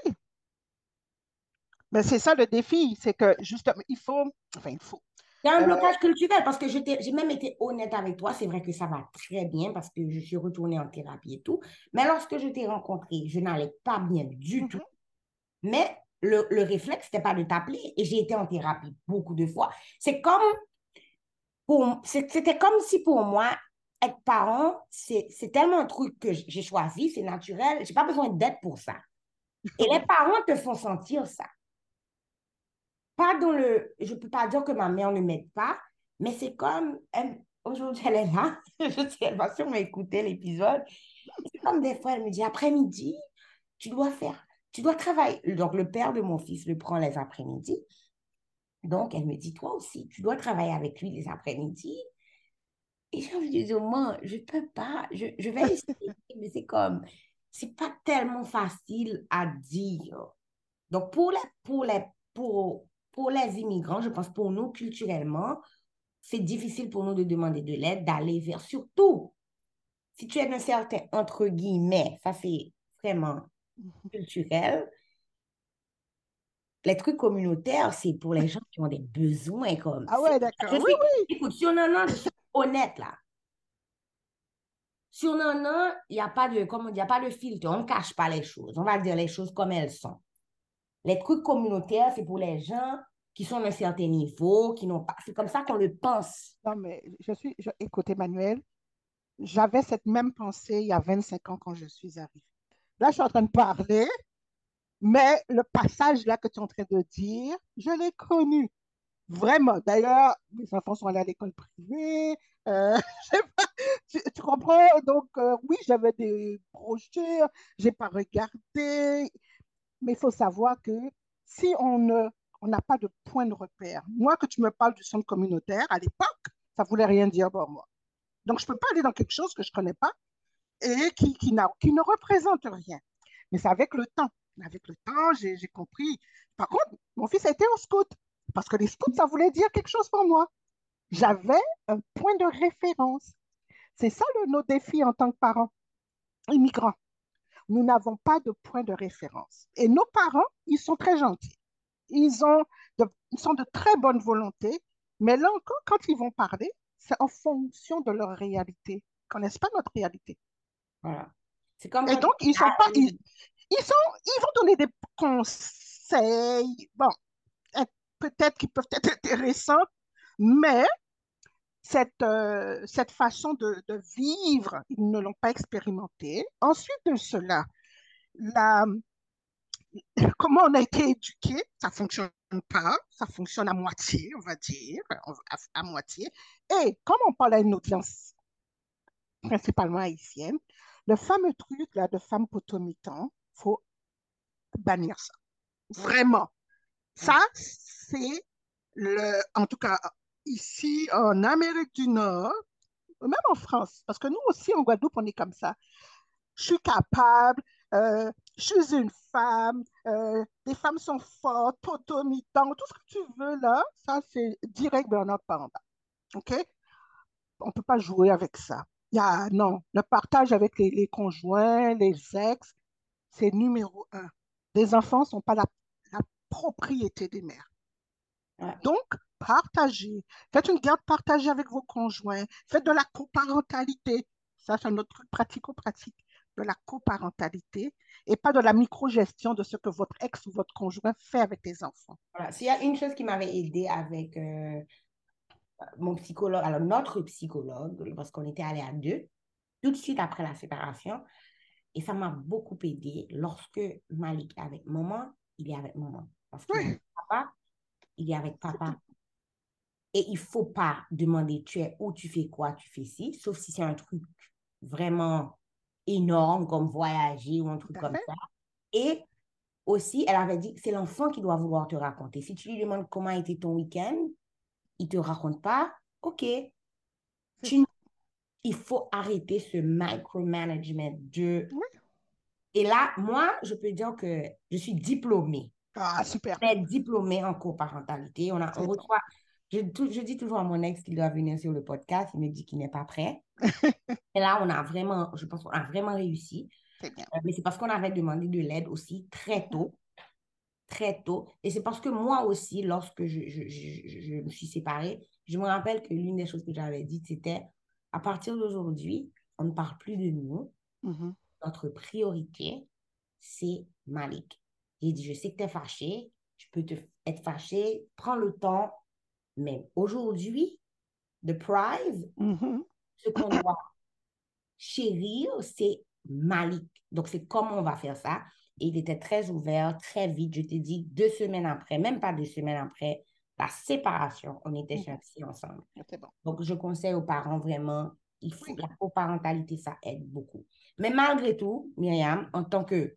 Mais c'est ça le défi, c'est que justement, il faut, enfin, il faut. Il y a un euh, blocage culturel parce que j'ai même été honnête avec toi. C'est vrai que ça va très bien parce que je suis retournée en thérapie et tout. Mais lorsque je t'ai rencontré, je n'allais pas bien du mm-hmm. tout. Mais le, le réflexe, c'était pas de t'appeler. Et j'ai été en thérapie beaucoup de fois. C'est comme, c'était comme si pour moi, être parent, c'est tellement un truc que j'ai choisi, c'est naturel. J'ai pas besoin d'aide pour ça. Et les parents te font sentir ça. Pas dans le, je peux pas dire que ma mère ne m'aide pas, mais c'est comme, aujourd'hui elle est là, je sais, elle va sûrement écouter l'épisode. C'est comme des fois, elle me dit, après-midi, tu dois faire tu dois travailler. Donc, le père de mon fils le prend les après-midi. Donc, elle me dit, toi aussi, tu dois travailler avec lui les après-midi. Et j'ai envie de dire, moi, je ne peux pas, je, je vais essayer, mais c'est comme, c'est pas tellement facile à dire. Donc, pour les, pour les, pour, pour les immigrants, je pense pour nous, culturellement, c'est difficile pour nous de demander de l'aide, d'aller vers, surtout, si tu es d'un certain, entre guillemets, ça c'est vraiment culturel. Les trucs communautaires, c'est pour les gens qui ont des besoins comme Ah ouais, d'accord. Oui, oui. Écoute, sur Nana, je suis honnête là. Sur Nana, il n'y a pas de, a pas de filtre. On ne cache pas les choses. On va dire les choses comme elles sont. Les trucs communautaires, c'est pour les gens qui sont d'un certain niveau, qui n'ont pas. C'est comme ça qu'on le pense. Non, mais je suis. Écoute, Emmanuel, j'avais cette même pensée il y a 25 ans quand je suis arrivée. Là, je suis en train de parler, mais le passage là que tu es en train de dire, je l'ai connu. Vraiment. D'ailleurs, mes enfants sont allés à l'école privée. Euh, pas, tu, comprends? Donc, euh, oui, j'avais des brochures, je n'ai pas regardé. Mais il faut savoir que si on ne on n'a pas de point de repère. Moi, que tu me parles du centre communautaire, à l'époque, ça voulait rien dire pour moi. Donc, je ne peux pas aller dans quelque chose que je ne connais pas et qui, qui, qui ne représente rien. Mais c'est avec le temps. Avec le temps, j'ai compris. Par contre, mon fils a été en scout, parce que les scouts, ça voulait dire quelque chose pour moi. J'avais un point de référence. C'est ça le, nos défis en tant que parents immigrants. Nous n'avons pas de point de référence. Et nos parents, ils sont très gentils. Ils, ont ils sont de très bonne volonté, mais là encore, quand ils vont parler, c'est en fonction de leur réalité. Ils ne connaissent pas notre réalité. Voilà. Comme Et donc, ils sont pas. Ils, sont, ils vont donner des conseils. Bon, peut-être qu'ils peuvent être intéressants, mais cette, euh, cette façon de, vivre, ils ne l'ont pas expérimenté. Ensuite de cela, la, comment on a été éduqué, ça ne fonctionne pas, ça fonctionne à moitié, on va dire, à, à moitié. Et comme on parle à une audience principalement haïtienne, le fameux truc là de femme potomitan, faut bannir ça. Vraiment. Ça, c'est le, en tout cas, ici en Amérique du Nord, même en France, parce que nous aussi en Guadeloupe, on est comme ça. Je suis capable, euh, je suis une femme, euh, les femmes sont fortes, automitantes, tout ce que tu veux là, ça c'est direct burn-out parental. OK? On ne peut pas jouer avec ça. Y a, non, le partage avec les, conjoints, les ex, c'est numéro un. Les enfants ne sont pas la, propriété des mères. Donc, partagez. Faites une garde partagée avec vos conjoints. Faites de la coparentalité. Ça, c'est un autre truc pratico-pratique. De la coparentalité et pas de la micro-gestion de ce que votre ex ou votre conjoint fait avec les enfants. Voilà. S'il y a une chose qui m'avait aidé avec euh, mon psychologue, alors notre psychologue, parce qu'on était allés à deux, tout de suite après la séparation, et ça m'a beaucoup aidé lorsque Malik est avec maman, il est avec maman. Parce que papa, il est avec papa. Et il ne faut pas demander tu es où, tu fais quoi, tu fais ci, sauf si c'est un truc vraiment énorme comme voyager ou un truc comme ça. Et aussi, elle avait dit que c'est l'enfant qui doit vouloir te raconter. Si tu lui demandes comment était ton week-end, il ne te raconte pas, OK. il faut arrêter ce micromanagement de... Et là, moi, je peux dire que je suis diplômée. Ah, super. Je suis diplômée en coparentalité. On, a, on reçoit... Je, je, dis toujours à mon ex qu'il doit venir sur le podcast. Il me dit qu'il n'est pas prêt. Et là, on a vraiment, je pense qu'on a vraiment réussi. Bien. Euh, mais c'est parce qu'on avait demandé de l'aide aussi très tôt très tôt. Et c'est parce que moi aussi, lorsque je, je, je, me suis séparée, je me rappelle que l'une des choses que j'avais dites, c'était à partir d'aujourd'hui, on ne parle plus de nous. Mm-hmm. Notre priorité, c'est Malik. J'ai dit, je sais que tu es fâché, tu peux te, être fâché, prends le temps. Mais aujourd'hui, the prize, mm-hmm. ce qu'on doit chérir, c'est Malik. Donc, c'est comment on va faire ça il était très ouvert, très vite. Je te dis, deux semaines après, même pas deux semaines après la séparation, on était chez ensemble. Donc, je conseille aux parents vraiment, il faut, la coparentalité, ça aide beaucoup. Mais malgré tout, Myriam, en tant que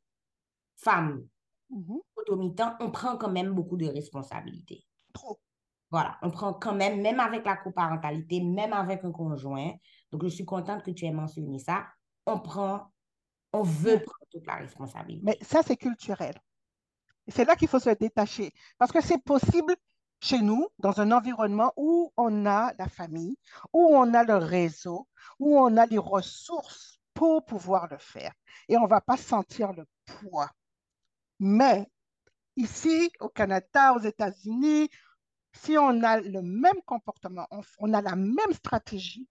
femme mm on prend quand même beaucoup de responsabilités. Trop. Voilà, on prend quand même, même avec la coparentalité, même avec un conjoint. Donc, je suis contente que tu aies mentionné ça. On prend on veut prendre toute la responsabilité. Mais ça, c'est culturel. C'est là qu'il faut se détacher. Parce que c'est possible chez nous, dans un environnement où on a la famille, où on a le réseau, où on a les ressources pour pouvoir le faire. Et on ne va pas sentir le poids. Mais ici, au Canada, aux États-Unis, si on a le même comportement, on, a la même stratégie,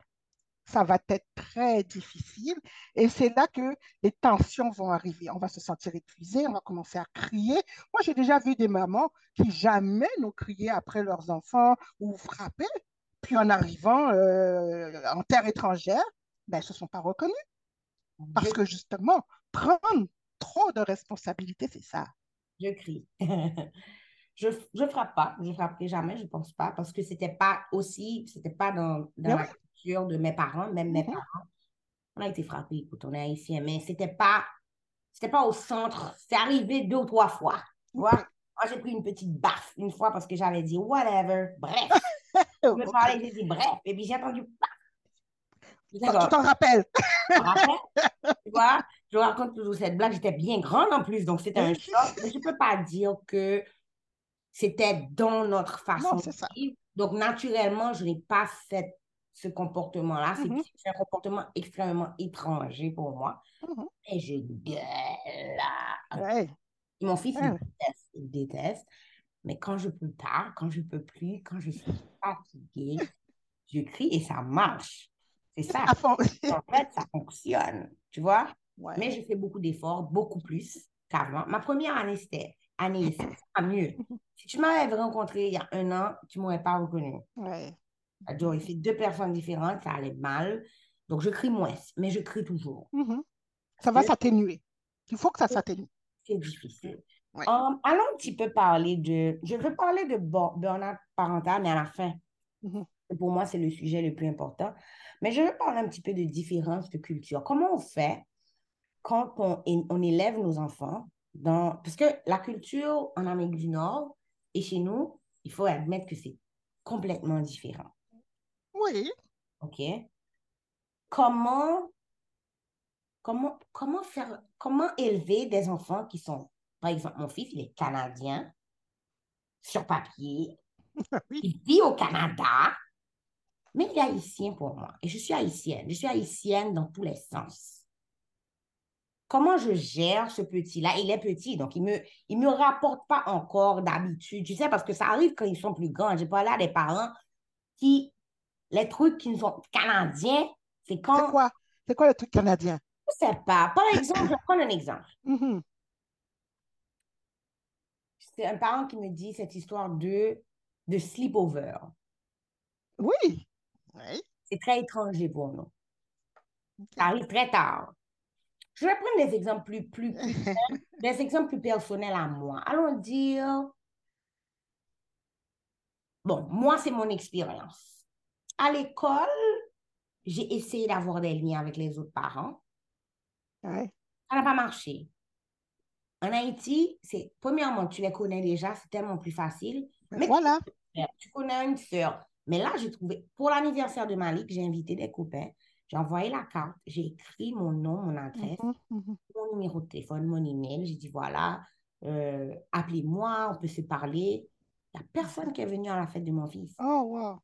ça va être très difficile. Et c'est là que les tensions vont arriver. On va se sentir épuisé, on va commencer à crier. Moi, j'ai déjà vu des mamans qui jamais n'ont crié après leurs enfants ou frappé. Puis en arrivant euh, en terre étrangère, ben, elles ne se sont pas reconnues. Parce que justement, prendre trop de responsabilités, c'est ça. Je crie. je ne frappe pas, je ne frapperai jamais, je ne pense pas, parce que ce n'était pas aussi, c'était pas dans, dans ben la de mes parents, même mes mhm. parents. On a été frappés, écoute, on est haïtien, mais c'était pas, c'était pas au centre. C'est arrivé deux ou trois fois. Tu vois? Moi, j'ai pris une petite baffe une fois parce que j'avais dit whatever, bref. je me parlais, j'ai dit bref, et puis j'ai entendu Tu t'en rappelles? tu vois, je raconte toujours cette blague. J'étais bien grande en plus, donc c'était un choc. Mais je ne peux pas dire que c'était dans notre façon de vivre. Donc, naturellement, je n'ai pas fait ce comportement-là. C'est un comportement extrêmement étranger pour moi. Mm-hmm. Et je gueule. Mon fils, il, déteste, il déteste. Mais quand je peux pas, quand je peux plus, quand je suis fatiguée, je crie et ça marche. C'est ça. en fait, ça fonctionne. Tu vois? Mais je fais beaucoup d'efforts, beaucoup plus qu'avant. Ma première année, c'était année, c'est mieux. Si tu m'avais rencontré il y a un an, tu ne m'aurais pas reconnu. Ouais. J'aurais fait deux personnes différentes, ça allait mal. Donc, je crie moins, mais je crie toujours. Mm-hmm. Ça va s'atténuer. Il faut que ça s'atténue. C'est difficile. Um, allons un petit peu parler de... Je veux parler de burn-out parental, mais à la fin. Mm-hmm. Pour moi, c'est le sujet le plus important. Mais je veux parler un petit peu de différence de culture. Comment on fait quand on, on élève nos enfants dans... Parce que la culture en Amérique du Nord et chez nous, il faut admettre que c'est complètement différent. Oui. OK. Comment comment, comment faire, comment élever des enfants qui sont, par exemple, mon fils, il est canadien, sur papier, il vit au Canada, mais il est haïtien pour moi. Et je suis haïtienne. Je suis haïtienne dans tous les sens. Comment je gère ce petit-là? Il est petit, donc il ne me, il me rapporte pas encore d'habitude. Tu sais, parce que ça arrive quand ils sont plus grands. J'ai parlé à des parents qui, les trucs qui sont canadiens, c'est quand... C'est quoi? C'est quoi le truc canadien? Je ne sais pas. Par exemple, je vais prendre un exemple. Mm-hmm. C'est un parent qui me dit cette histoire de, de sleepover. Oui. C'est très étranger pour nous. Ça arrive très tard. Je vais prendre des exemples plus, plus, des exemples plus personnels à moi. Allons dire, bon, moi, c'est mon expérience. À l'école, j'ai essayé d'avoir des liens avec les autres parents. Ouais. Ça n'a pas marché. En Haïti, c'est premièrement, tu les connais déjà, c'est tellement plus facile. Mais voilà. Tu, connais une sœur. Mais là, j'ai trouvé, pour l'anniversaire de Malik, j'ai invité des copains. J'ai envoyé la carte, j'ai écrit mon nom, mon adresse, mhm, mhm. mon numéro de téléphone, mon email. J'ai dit voilà, euh, appelez-moi, on peut se parler. Il n'y a personne qui est venu à la fête de mon fils. Oh, wow.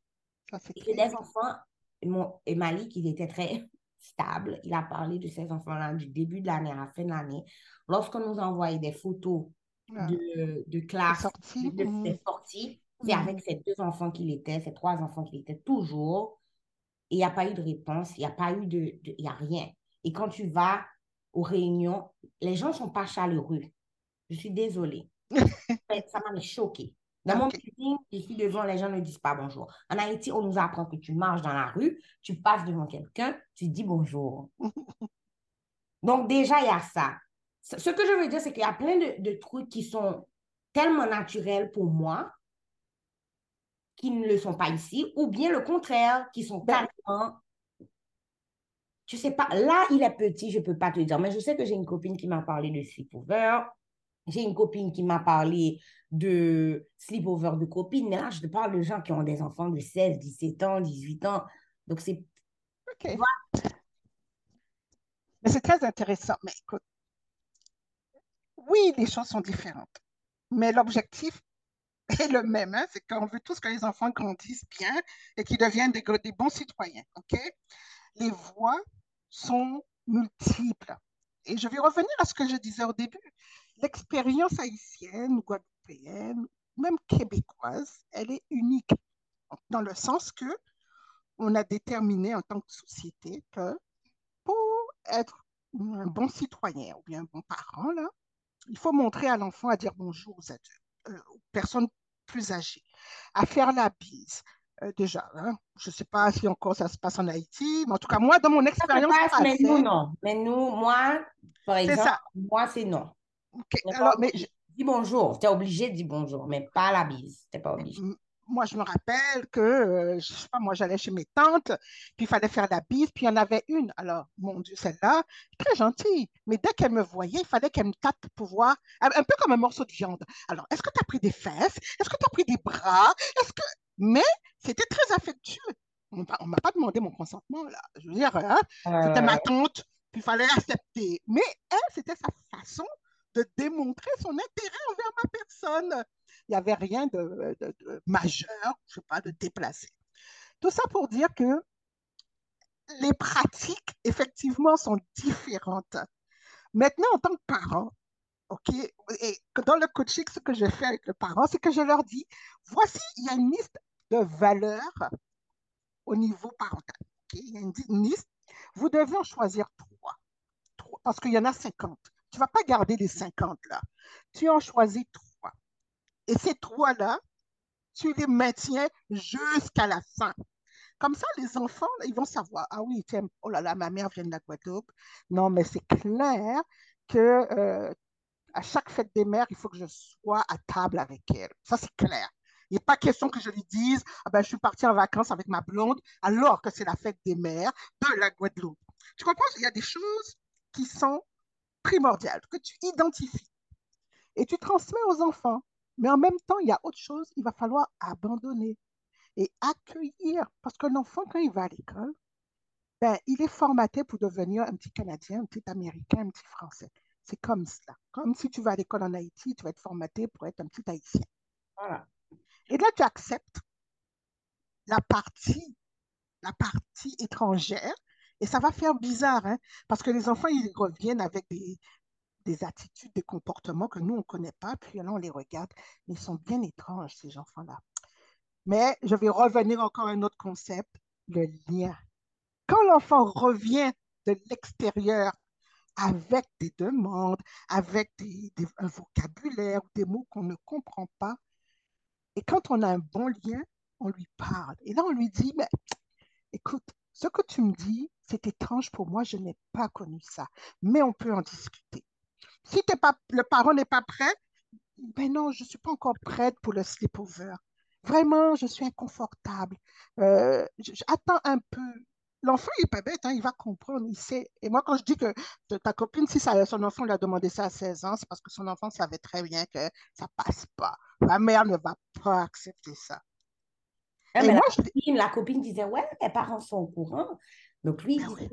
Ça fait et les enfants, mon, et Malik, il était très stable. Il a parlé de ces enfants-là du début de l'année à la fin de l'année. Lorsqu'on nous a envoyé des photos ah. de, de classe, de, de, mhm. sorties, c'est avec ces deux enfants qu'il était, ces trois enfants qu'il était toujours il n'y a pas eu de réponse, il n'y a pas eu de, il n'y a rien. Et quand tu vas aux réunions, les gens ne sont pas chaleureux. Je suis désolée. ça m'a choqué. Dans mon meeting, je suis devant, les gens ne disent pas bonjour. En Haïti, on nous apprend que tu marches dans la rue, tu passes devant quelqu'un, tu dis bonjour. Donc déjà, il y a ça. Ce que je veux dire, c'est qu'il y a plein de, de trucs qui sont tellement naturels pour moi qui ne le sont pas ici, ou bien le contraire, qui sont carrément. Je sais pas, là, il est petit, je peux pas te dire, mais je sais que j'ai une copine qui m'a parlé de sleepover. J'ai une copine qui m'a parlé de sleepover de copines, mais là, je te parle de gens qui ont des enfants de 16, 17 ans, 18 ans. Donc, c'est. OK. Mais c'est très intéressant. Mais écoute, oui, les choses sont différentes. Mais l'objectif est le même. Hein? C'est qu'on veut tous que les enfants grandissent bien et qu'ils deviennent des, bons citoyens. Les voies sont multiples. Et je vais revenir à ce que je disais au début. L'expérience haïtienne, guadeloupéenne, même québécoise, elle est unique dans le sens que on a déterminé en tant que société que pour être un bon citoyen ou bien un bon parent, là, il faut montrer à l'enfant à dire bonjour aux adultes, euh, aux personnes plus âgés, à faire la bise. Euh, déjà, hein. je ne sais pas si encore ça se passe en Haïti, mais en tout cas, moi, dans mon expérience. mais nous, non. Mais nous, moi, par exemple, moi, c'est non. Alors, mais Dis bonjour. Tu es obligé de dire bonjour, mais pas la bise. Tu n'es pas obligé moi, je me rappelle que, euh, je sais pas, moi, j'allais chez mes tantes, puis il fallait faire la bise, puis il y en avait une. Alors, mon Dieu, celle-là, très gentille. Mais dès qu'elle me voyait, il fallait qu'elle me tape pour voir, un peu comme un morceau de viande. Alors, est-ce que tu as pris des fesses? Est-ce que tu as pris des bras? Est-ce que... Mais c'était très affectueux. On ne m'a pas demandé mon consentement, là. Je veux dire, hein, c'était ma tante, puis il fallait accepter. Mais elle, c'était sa façon de démontrer son intérêt envers ma personne il n'y avait rien de, majeur, je sais pas, de déplacé. Tout ça pour dire que les pratiques, effectivement, sont différentes. Maintenant, en tant que parent, OK, et dans le coaching, ce que je fais avec le parent, c'est que je leur dis, voici, il y a une liste de valeurs au niveau parental. Il y a une liste. Vous devez en choisir trois, trois parce qu'il y en a 50. Tu ne vas pas garder les 50 là. Tu en choisis trois et ces trois-là, tu les maintiens jusqu'à la fin. Comme ça, les enfants, ils vont savoir, ah oui, tiens, oh là là, ma mère vient de la Guadeloupe. Non, mais c'est clair que euh, à chaque fête des mères, il faut que je sois à table avec elle. Ça, c'est clair. Il n'est pas question que je lui dise, ah ben, je suis partie en vacances avec ma blonde, alors que c'est la fête des mères de la Guadeloupe. Tu comprends? Il y a des choses qui sont primordiales, que tu identifies et tu transmets aux enfants. Mais en même temps, il y a autre chose, il va falloir abandonner et accueillir. Parce que l'enfant, quand il va à l'école, ben, il est formaté pour devenir un petit Canadien, un petit Américain, un petit Français. C'est comme cela. Comme si tu vas à l'école en Haïti, tu vas être formaté pour être un petit Haïtien. Voilà. Et là, tu acceptes la partie, la partie étrangère, et ça va faire bizarre, hein, parce que les enfants, ils reviennent avec des, des attitudes, des comportements que nous, on ne connaît pas, puis là, on les regarde, ils sont bien étranges, ces enfants-là. Mais je vais revenir encore à un autre concept, le lien. Quand l'enfant revient de l'extérieur avec des demandes, avec des, un vocabulaire, des mots qu'on ne comprend pas, et quand on a un bon lien, on lui parle. Et là, on lui dit, mais écoute, ce que tu me dis, c'est étrange pour moi, je n'ai pas connu ça, mais on peut en discuter. Si pas, le parent n'est pas prêt, ben non, je ne suis pas encore prête pour le sleepover. Vraiment, je suis inconfortable. Euh, J'attends un peu. L'enfant, il n'est pas bête, hein, il va comprendre, il sait. Et moi, quand je dis que ta copine, si son enfant lui a demandé ça à 16 ans, c'est parce que son enfant savait très bien que ça ne passe pas. La mère ne va pas accepter ça. Ah, moi, la, copine, la, copine, disait, ouais, mes parents sont au courant. Donc lui, il disait,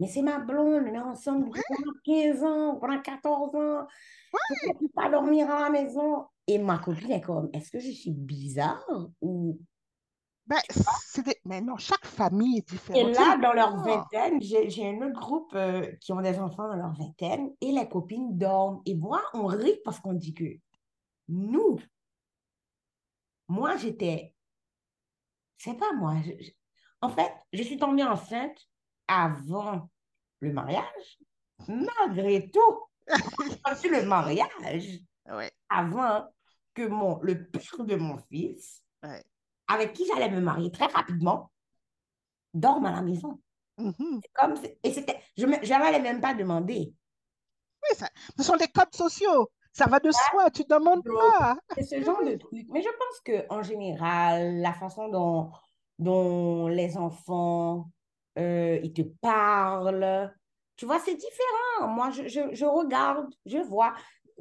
mais c'est ma blonde, on est ensemble pendant 15 ans, pendant 14 ans. Je ne peux pas dormir à la maison. Et ma copine est comme, est-ce que je suis bizarre ou... Ben, Mais non, chaque famille est différente. Et là, dans leur vingtaine, j'ai un autre groupe euh, qui ont des enfants dans leur vingtaine et les copines dorment. Et moi, on rit parce qu'on dit que nous, moi, j'étais... C'est pas moi. En fait, je suis tombée enceinte avant le mariage, malgré tout, sur le mariage, avant que mon, le père de mon fils, avec qui j'allais me marier très rapidement, dorme à la maison. Mm-hmm. Comme, et c'était, je n'allais même pas demander. Oui, ça, ce sont des codes sociaux. Ça va de soi, tu ne demandes pas. C'est ce genre de truc. Mais je pense qu'en général, la façon dont, dont les enfants euh, ils te parlent. Tu vois, c'est différent. Moi, je, je, regarde, je vois.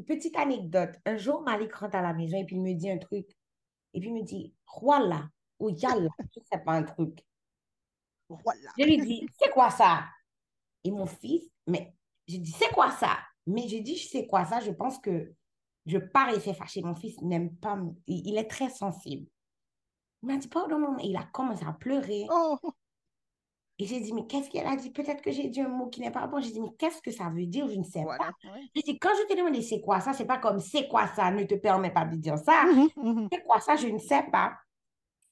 Petite anecdote. Un jour, Malik rentre à la maison et puis il me dit un truc. Et puis il me dit, voilà, ou yalla, je sais pas un truc. Voilà. Je lui dis, c'est quoi ça? Et mon fils, mais je dis, c'est quoi ça? Mais je dis, c'est quoi ça? Je pense que je pars et fâcher. Mon fils n'aime pas, il, est très sensible. Il m'a dit, pardon, maman. Il a commencé à pleurer. Oh. Et j'ai dit, mais qu'est-ce qu'elle a dit? Peut-être que j'ai dit un mot qui n'est pas bon. J'ai dit, mais qu'est-ce que ça veut dire? Je ne sais pas. J'ai dit, quand je te demande c'est quoi ça, c'est pas comme c'est quoi ça, ne te permet pas de dire ça. Mmh mmh c'est quoi ça? Je ne sais pas.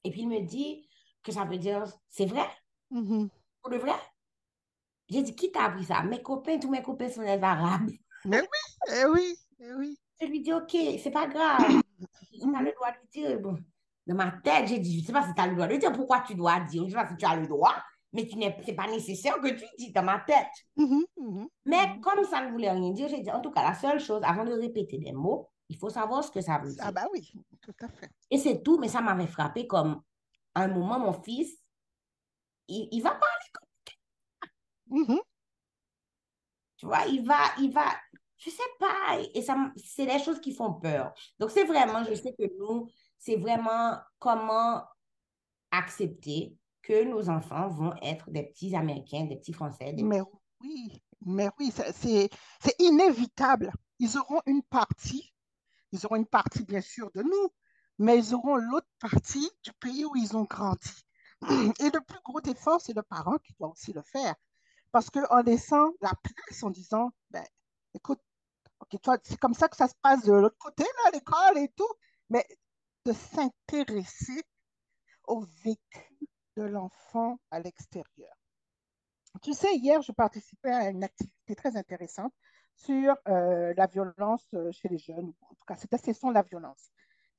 Et puis il me dit que ça veut dire c'est vrai. Mmh Pour le vrai. J'ai dit, qui t'a appris ça? Mes copains, tous mes copains sont des Arabes. Mais oui, eh oui, eh oui. Je lui dis, OK, c'est pas grave. Tu as le droit de dire. Bon. Dans ma tête, j'ai dit, je ne sais pas si tu as le droit de dire. Pourquoi tu dois dire? Je ne sais pas si tu as le droit mais ce n'est pas nécessaire que tu dis dans ma tête. Mm-hmm, mm-hmm, mais mm-hmm. comme ça ne voulait rien dire, j'ai dit, en tout cas, la seule chose, avant de répéter des mots, il faut savoir ce que ça veut dire. Ah bah oui, tout à fait. Et c'est tout, mais ça m'avait frappé comme, à un moment, mon fils, il, va parler comme Tu vois, il va, il va, je sais pas, et ça, c'est des choses qui font peur. Donc, c'est vraiment, je sais que nous, c'est vraiment comment accepter que nos enfants vont être des petits Américains, des petits Français. Mais oui, mais oui, c'est inévitable. Ils auront une partie, ils auront une partie bien sûr de nous, mais ils auront l'autre partie du pays où ils ont grandi. Et le plus gros effort, c'est le parent qui doit aussi le faire. Parce qu'en laissant la place, en disant, ben, écoute, c'est comme ça que ça se passe de l'autre côté, à l'école et tout, mais de s'intéresser au vécu de l'enfant à l'extérieur. Tu sais, hier, je participais à une activité très intéressante sur euh, la violence euh, chez les jeunes. En tout cas, c'était de la violence.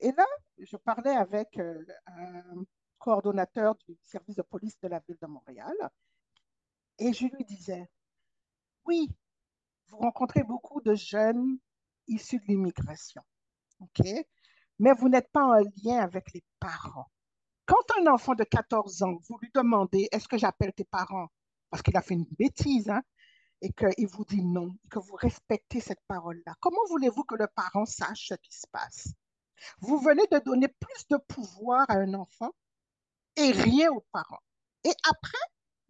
Et là, je parlais avec euh, un coordonnateur du service de police de la ville de Montréal et je lui disais, oui, vous rencontrez beaucoup de jeunes issus de l'immigration, ok, mais vous n'êtes pas en lien avec les parents. Quand un enfant de 14 ans, vous lui demandez est-ce que j'appelle tes parents? Parce qu'il a fait une bêtise, hein, et qu'il vous dit non, que vous respectez cette parole-là, comment voulez-vous que le parent sache ce qui se passe? Vous venez de donner plus de pouvoir à un enfant et rien aux parents. Et après,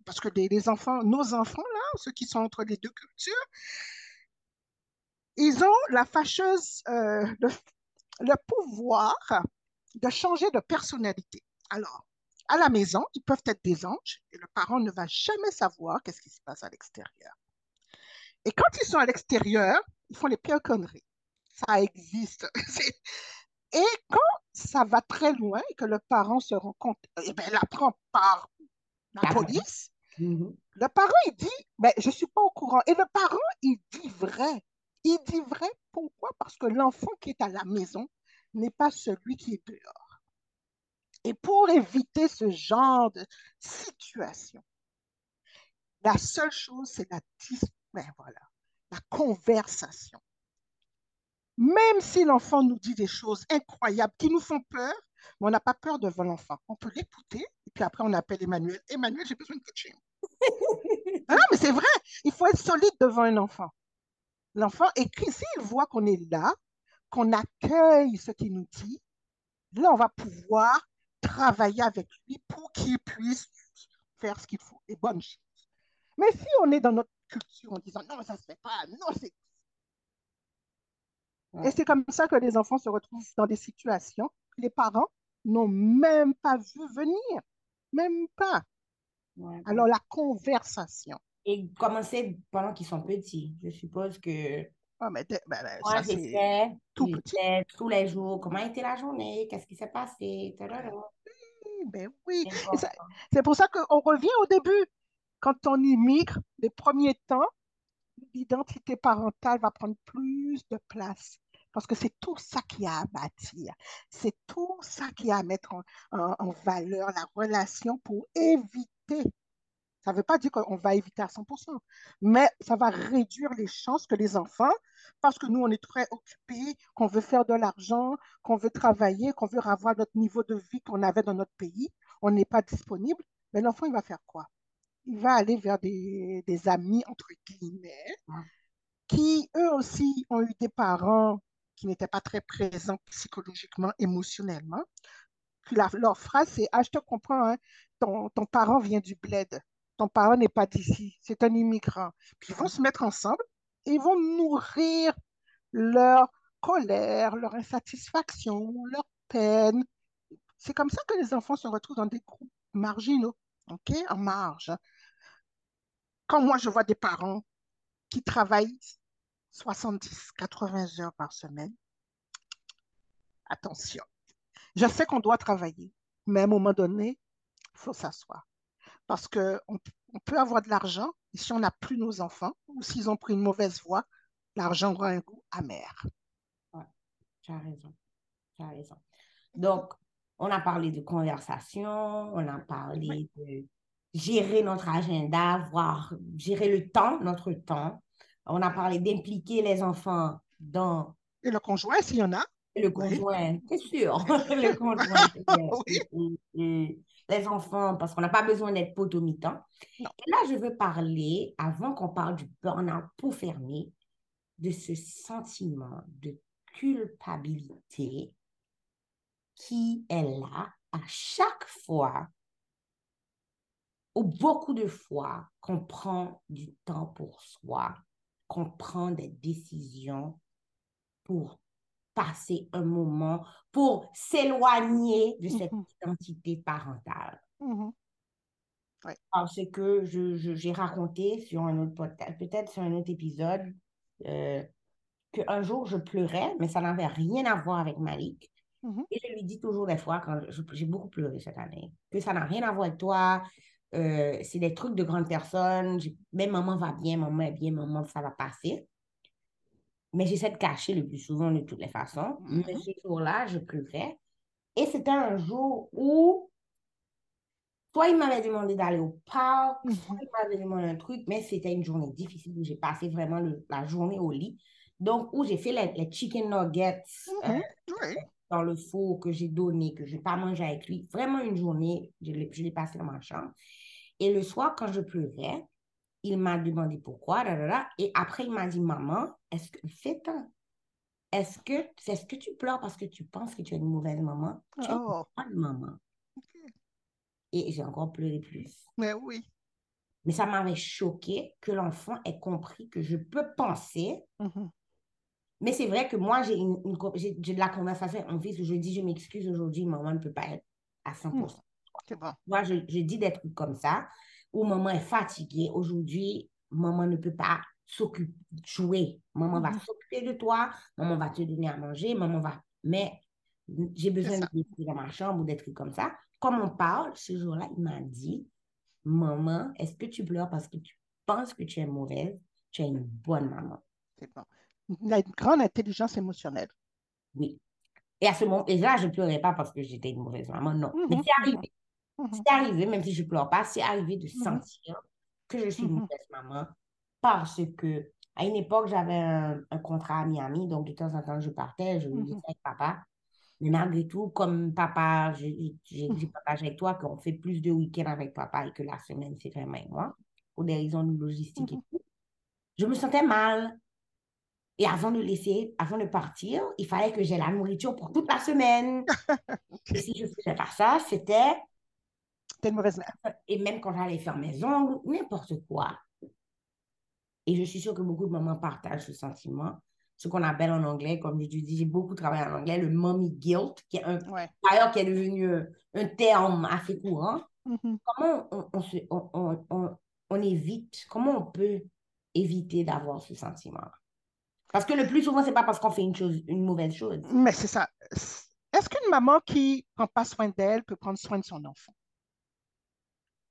parce que les, enfants, nos enfants, là, ceux qui sont entre les deux cultures, ils ont la fâcheuse, euh, le, pouvoir de changer de personnalité. Alors, à la maison, ils peuvent être des anges et le parent ne va jamais savoir qu'est-ce qui se passe à l'extérieur. Et quand ils sont à l'extérieur, ils font les pires conneries. Ça existe. Et quand ça va très loin et que le parent se rend compte, eh bien, il apprend par la police, mm-hmm. le parent, il dit, ben, je ne suis pas au courant. Et le parent, il dit vrai. Il dit vrai, pourquoi? Parce que l'enfant qui est à la maison n'est pas celui qui est dehors. Et pour éviter ce genre de situation, la seule chose, c'est la, ben, voilà, la conversation. Même si l'enfant nous dit des choses incroyables qui nous font peur, mais on n'a pas peur devant l'enfant. On peut l'écouter et puis après on appelle Emmanuel. Emmanuel, j'ai besoin de coaching. ah non, mais c'est vrai, il faut être solide devant un enfant. L'enfant, et s'il voit qu'on est là, qu'on accueille ce qu'il nous dit, là, on va pouvoir travailler avec lui pour qu'il puisse faire ce qu'il faut, les bonnes choses. Mais si on est dans notre culture en disant non, ça ne se fait pas, non, c'est et c'est comme ça que les enfants se retrouvent dans des situations que les parents n'ont même pas vu venir. Même pas. Alors, la conversation. Et commencer pendant qu'ils sont petits. Je suppose que. Ah, mais ben, ben, ça, c'est tout petit. Tous les jours, comment était la journée, qu'est-ce qui s'est passé. Ben oui. C'est pour ça qu'on revient au début. Quand on immigre, les premiers temps, l'identité parentale va prendre plus de place parce que c'est tout ça qui a à bâtir. C'est tout ça qui a à mettre en, valeur la relation pour éviter. Ça ne veut pas dire qu'on va éviter à 100%, mais ça va réduire les chances que les enfants, parce que nous, on est très occupés, qu'on veut faire de l'argent, qu'on veut travailler, qu'on veut avoir notre niveau de vie qu'on avait dans notre pays, on n'est pas disponible, mais l'enfant, il va faire quoi? Il va aller vers des, amis, entre guillemets, qui, eux aussi, ont eu des parents qui n'étaient pas très présents psychologiquement, émotionnellement. Puis leur phrase, c'est Ah, je te comprends, hein, ton, ton parent vient du bled, ton parent n'est pas d'ici, c'est un immigrant. Puis ils vont se mettre ensemble et ils vont nourrir leur colère, leur insatisfaction, leur peine. C'est comme ça que les enfants se retrouvent dans des groupes marginaux, OK, en marge. Quand moi, je vois des parents qui travaillent 70, 80 heures par semaine. Attention. Je sais qu'on doit travailler, mais à un moment donné, il faut s'asseoir. Parce qu'on on peut avoir de l'argent, et si on n'a plus nos enfants, ou s'ils ont pris une mauvaise voie, l'argent aura un goût amer. Ouais, tu as raison. Tu as raison. Donc, on a parlé de conversation, on a parlé de gérer notre agenda, voire gérer le temps, notre temps. On a parlé d'impliquer les enfants dans... Et le conjoint, s'il y en a. Le conjoint, c'est sûr. le conjoint. les enfants, parce qu'on n'a pas besoin d'être potomitant. Et là, je veux parler, avant qu'on parle du burn-out pour fermer, de ce sentiment de culpabilité qui est là à chaque fois ou beaucoup de fois qu'on prend du temps pour soi qu'on prend des décisions pour passer un moment, pour s'éloigner de cette mm-hmm. identité parentale. Mm-hmm. Parce que j'ai raconté sur un autre podcast, peut-être sur un autre épisode, euh, qu'un jour je pleurais, mais ça n'avait rien à voir avec Malik. Mm-hmm. Et je lui dis toujours des fois, quand j'ai beaucoup pleuré cette année, que ça n'a rien à voir avec toi, euh, c'est des trucs de grandes personnes. Même maman va bien, maman est bien, maman, ça va passer. Mais j'essaie de cacher le plus souvent de toutes les façons. Mais mm-hmm. ce jour-là, je pleurais. Et c'était un jour où, soit il m'avait demandé d'aller au parc, soit mm-hmm. il m'avait demandé un truc, mais c'était une journée difficile où j'ai passé vraiment la journée au lit. Donc, où j'ai fait les, chicken nuggets euh, dans le four que j'ai donné, que je n'ai pas mangé avec lui. Vraiment une journée, je l'ai passé dans ma chambre. Et le soir, quand je pleurais, il m'a demandé pourquoi, et après, il m'a dit, maman, est-ce que, fais temps. Est-ce que, c'est ce que tu pleures parce que tu penses que tu es une mauvaise maman? Tu es une oh. bonne maman. Et j'ai encore pleuré plus. Mais oui. Mais ça m'avait choqué que l'enfant ait compris que je peux penser. Mm-hmm. Mais c'est vrai que moi, j'ai une, de la conversation avec mon fils où je dis, je m'excuse aujourd'hui, maman ne peut pas être à 100%. Mm. Moi, je, je dis des trucs comme ça, où maman est fatiguée. Aujourd'hui, maman ne peut pas s'occuper, jouer. Maman va mm-hmm. s'occuper de toi, maman va te donner à manger, maman va... Mais j'ai besoin d'être dans ma chambre ou des trucs comme ça. Comme on parle, ce jour-là, il m'a dit, maman, est-ce que tu pleures parce que tu penses que tu es mauvaise? Tu es une bonne maman. C'est bon. La grande intelligence émotionnelle. Oui. Et à ce moment, et là, je ne pleurais pas parce que j'étais une mauvaise maman, non. Mm-hmm. Mais c'est arrivé. Mm-hmm. C'est arrivé, même si je ne pleure pas, c'est arrivé de sentir que je suis une mauvaise maman parce que à une époque, j'avais un, contrat à Miami, donc de temps en temps, je partais, je vivais avec papa. Mais malgré tout, comme papa, j'ai partagé avec toi qu'on fait plus de week-ends avec papa et que la semaine, c'est vraiment moi, pour des raisons logistiques et tout, je me sentais mal. Et avant de laisser, avant de partir, il fallait que j'ai la nourriture pour toute la semaine. Et si je faisais pas ça, c'était... C'était une mauvaise mère. Et même quand j'allais faire mes ongles, n'importe quoi. Et je suis sûre que beaucoup de mamans partagent ce sentiment. Ce qu'on appelle en anglais, comme je te dis, j'ai beaucoup travaillé en anglais, le mommy guilt, qui est un, d'ailleurs, qui est devenu un terme assez courant. Mm-hmm. Comment on, se, on, on, on, évite, comment on peut éviter d'avoir ce sentiment? Parce que le plus souvent, c'est pas parce qu'on fait une chose, une mauvaise chose. Mais c'est ça. Est-ce qu'une maman qui prend pas soin d'elle peut prendre soin de son enfant?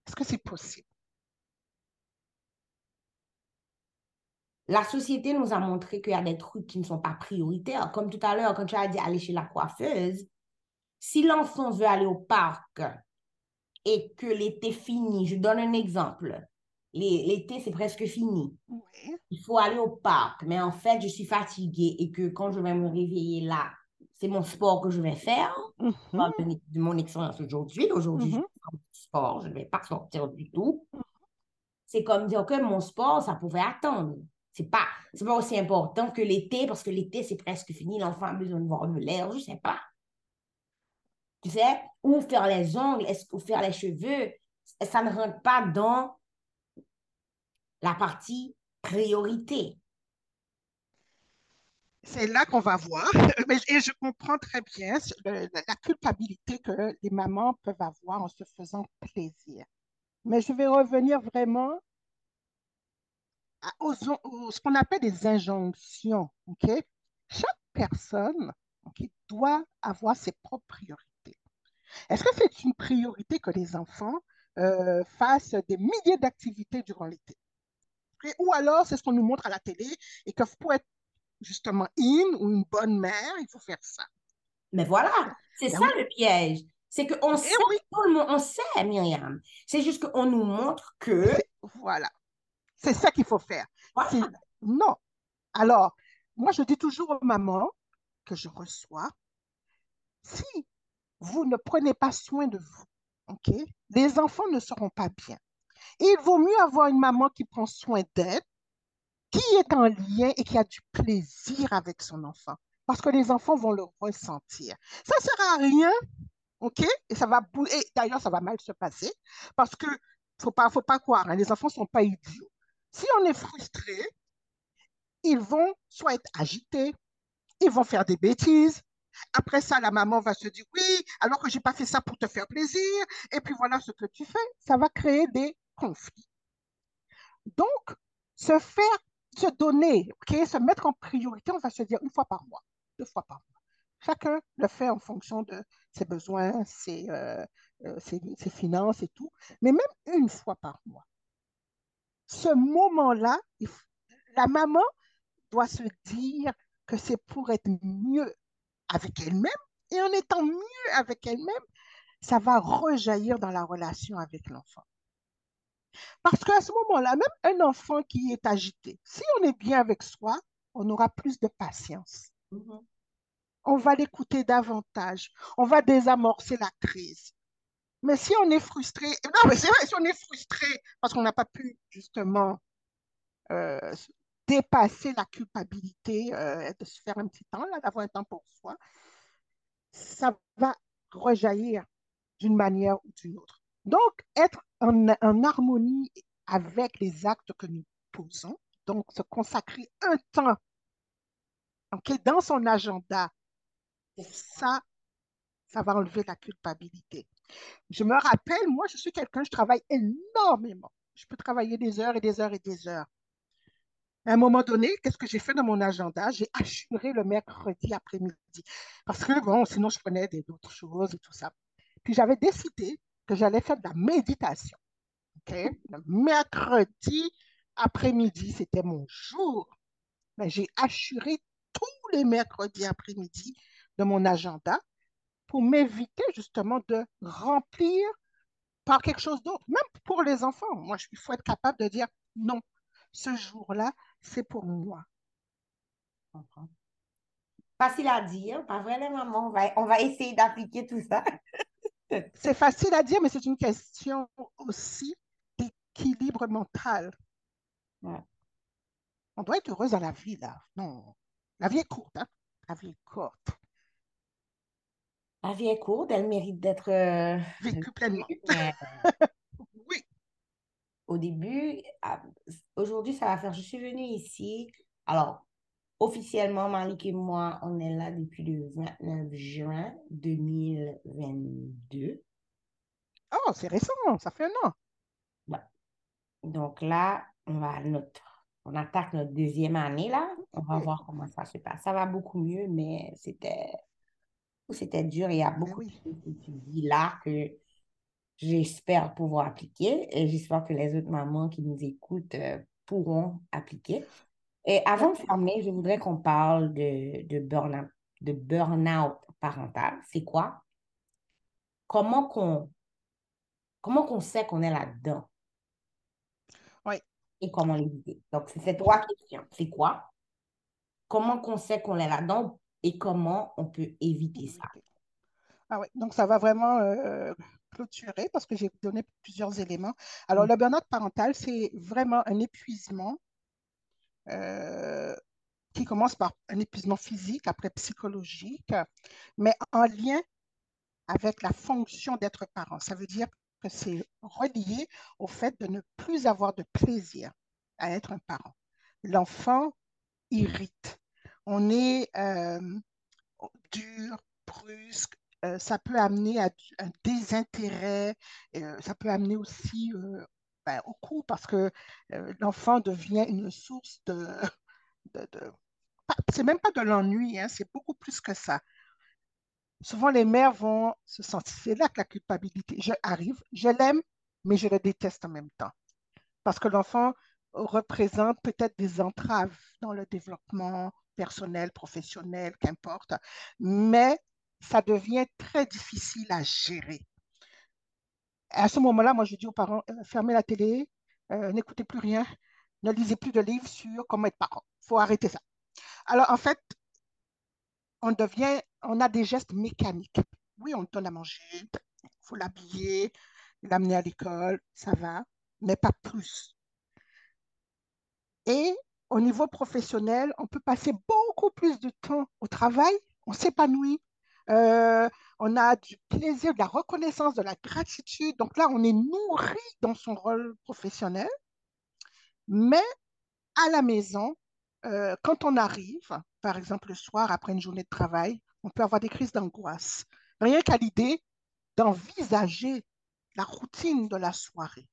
Est-ce que c'est possible? La société nous a montré qu'il y a des trucs qui ne sont pas prioritaires. Comme tout à l'heure, quand tu as dit aller chez la coiffeuse, si l'enfant veut aller au parc et que l'été finit, je donne un exemple. L'été, c'est presque fini. Il faut aller au parc, mais en fait, je suis fatiguée et que quand je vais me réveiller là, c'est mon sport que je vais faire. Mm-hmm. de, mon expérience aujourd'hui. Aujourd'hui, je mm-hmm. fais sport, je ne vais pas sortir du tout. Mm-hmm. C'est comme dire que mon sport, ça pouvait attendre. C'est pas, pas aussi important que l'été, parce que l'été, c'est presque fini. L'enfant a besoin de voir de l'air, je sais pas. Tu sais, ou faire les ongles, ou faire les cheveux, ça ne rentre pas dans la partie priorité. C'est là qu'on va voir, et je comprends très bien la culpabilité que les mamans peuvent avoir en se faisant plaisir. Mais je vais revenir vraiment aux, ce qu'on appelle des injonctions. Chaque personne doit avoir ses propres priorités. Est-ce que c'est une priorité que les enfants euh, fassent des milliers d'activités durant l'été? Ou alors c'est ce qu'on nous montre à la télé et que pour être justement in ou une bonne mère, il faut faire ça. Mais voilà, c'est ben ça le piège. C'est qu'on eh sait, on sait, Myriam. C'est juste qu'on nous montre que... Voilà. C'est ça qu'il faut faire. Non. Alors, moi, je dis toujours aux mamans que je reçois, si vous ne prenez pas soin de vous, OK, les enfants ne seront pas bien. Il vaut mieux avoir une maman qui prend soin d'elle, qui est en lien et qui a du plaisir avec son enfant. Parce que les enfants vont le ressentir. Ça ne sert à rien, OK? Et d'ailleurs, ça va mal se passer parce que faut pas, faut pas croire, hein, les enfants ne sont pas idiots. Si on est frustré, ils vont soit être agités, ils vont faire des bêtises. Après ça, la maman va se dire oui, alors que j'ai pas fait ça pour te faire plaisir. Et puis voilà ce que tu fais. Ça va créer des conflits. Donc, se faire, se donner, se mettre en priorité, on va se dire une fois par mois, deux fois par mois. Chacun le fait en fonction de ses besoins, ses, euh, euh, ses finances et tout, mais même une fois par mois ce moment-là, la maman doit se dire que c'est pour être mieux avec elle-même. Et en étant mieux avec elle-même, ça va rejaillir dans la relation avec l'enfant. Parce qu'à ce moment-là, même un enfant qui est agité, si on est bien avec soi, on aura plus de patience. Mm-hmm. On va l'écouter davantage. On va désamorcer la crise. Mais si on est frustré, non, mais c'est vrai, si on est frustré parce qu'on n'a pas pu justement euh, dépasser la culpabilité, euh, de se faire un petit temps, d'avoir un temps pour soi, ça va rejaillir d'une manière ou d'une autre. Donc, être en, harmonie avec les actes que nous posons. Donc, se consacrer un temps dans son agenda, ça, ça va enlever la culpabilité. Je me rappelle, moi, je suis quelqu'un, je travaille énormément. Je peux travailler des heures et des heures et des heures. À un moment donné, qu'est-ce que j'ai fait dans mon agenda? J'ai assuré le mercredi après-midi. Parce que, bon, sinon, je prenais d'autres choses et tout ça. Puis j'avais décidé que j'allais faire de la méditation. Le mercredi après-midi, c'était mon jour. Mais j'ai assuré tous les mercredis après-midi de mon agenda pour m'éviter justement de remplir par quelque chose d'autre, même pour les enfants. Moi, il faut être capable de dire non, ce jour-là, c'est pour moi. Facile à dire, pas vrai, maman? On va, on va essayer d'appliquer tout ça. c'est facile à dire, mais c'est une question aussi d'équilibre mental. On doit être heureuse dans la vie, là. Non, la vie est courte, hein? La vie est courte. La vie est courte, elle mérite d'être euh, vécue pleinement. oui. Au début, aujourd'hui, ça va faire. Je suis venue ici. Alors, officiellement, Malik et moi, on est là depuis le 29 juin 2022. Oh, c'est récent, ça fait un an. Donc là, on va notre on attaque notre deuxième année là. On va voir comment ça se passe. Ça va beaucoup mieux, mais c'était c'était dur. Il y a ben beaucoup de choses que tu dis là que j'espère pouvoir appliquer et j'espère que les autres mamans qui nous écoutent euh, pourront appliquer. Et avant de fermer, je voudrais qu'on parle de, de burn-out de burn parental. C'est quoi? Comment qu'on comment qu'on sait qu'on est là-dedans? Oui et comment l'éviter? Donc, c'est ces trois questions. C'est quoi? Comment on sait qu'on est là-dedans? Et comment on peut éviter ça? Ah oui, donc ça va vraiment euh, clôturer parce que j'ai donné plusieurs éléments. Alors, le burn-out parental, c'est vraiment un épuisement qui commence par un épuisement physique, après psychologique, mais en lien avec la fonction d'être parent. Ça veut dire c'est relié au fait de ne plus avoir de plaisir à être un parent. L'enfant irrite. On est euh, dur, brusque, euh, ça peut amener à un désintérêt, euh, ça peut amener aussi ben, au coup parce que l'enfant devient une source de c'est même pas de l'ennui, hein, c'est beaucoup plus que ça souvent les mères vont se sentir, c'est là que la culpabilité je, arrive, je l'aime, mais je le déteste en même temps. Parce que l'enfant représente peut-être des entraves dans le développement personnel, professionnel, qu'importe, mais ça devient très difficile à gérer. À ce moment-là, moi, je dis aux parents, euh, fermez la télé, euh, n'écoutez plus rien, ne lisez plus de livres sur comment être parent. Il faut arrêter ça. Alors, en fait, on devient, on a des gestes mécaniques. Oui, on donne à manger, il faut l'habiller, l'amener à l'école, ça va, mais pas plus. Et au niveau professionnel, on peut passer beaucoup plus de temps au travail, on s'épanouit, euh, on a du plaisir, de la reconnaissance, de la gratitude. Donc là, on est nourri dans son rôle professionnel, mais à la maison, euh, quand on arrive, par exemple le soir après une journée de travail, on peut avoir des crises d'angoisse. Rien qu'à l'idée d'envisager la routine de la soirée.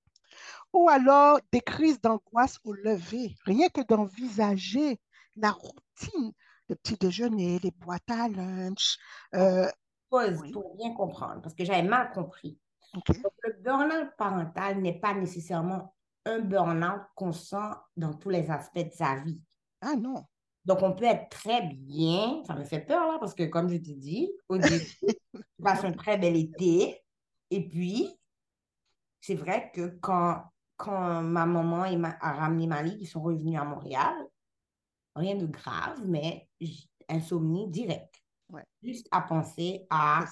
Ou alors des crises d'angoisse au lever. Rien que d'envisager la routine, le petit déjeuner, les boîtes à lunch. Euh, Pause pour bien comprendre, parce que j'avais mal compris. le burn-out parental n'est pas nécessairement un burn-out qu'on sent dans tous les aspects de sa vie. Ah non. Donc, on peut être très bien. Ça me fait peur, là, parce que, comme je t'ai dit, au début, tu passes un très bel été. Et puis, c'est vrai que quand, quand ma maman et ma, a ramené Mali, ils sont revenus à Montréal, rien de grave, mais insomnie directe. Juste à penser à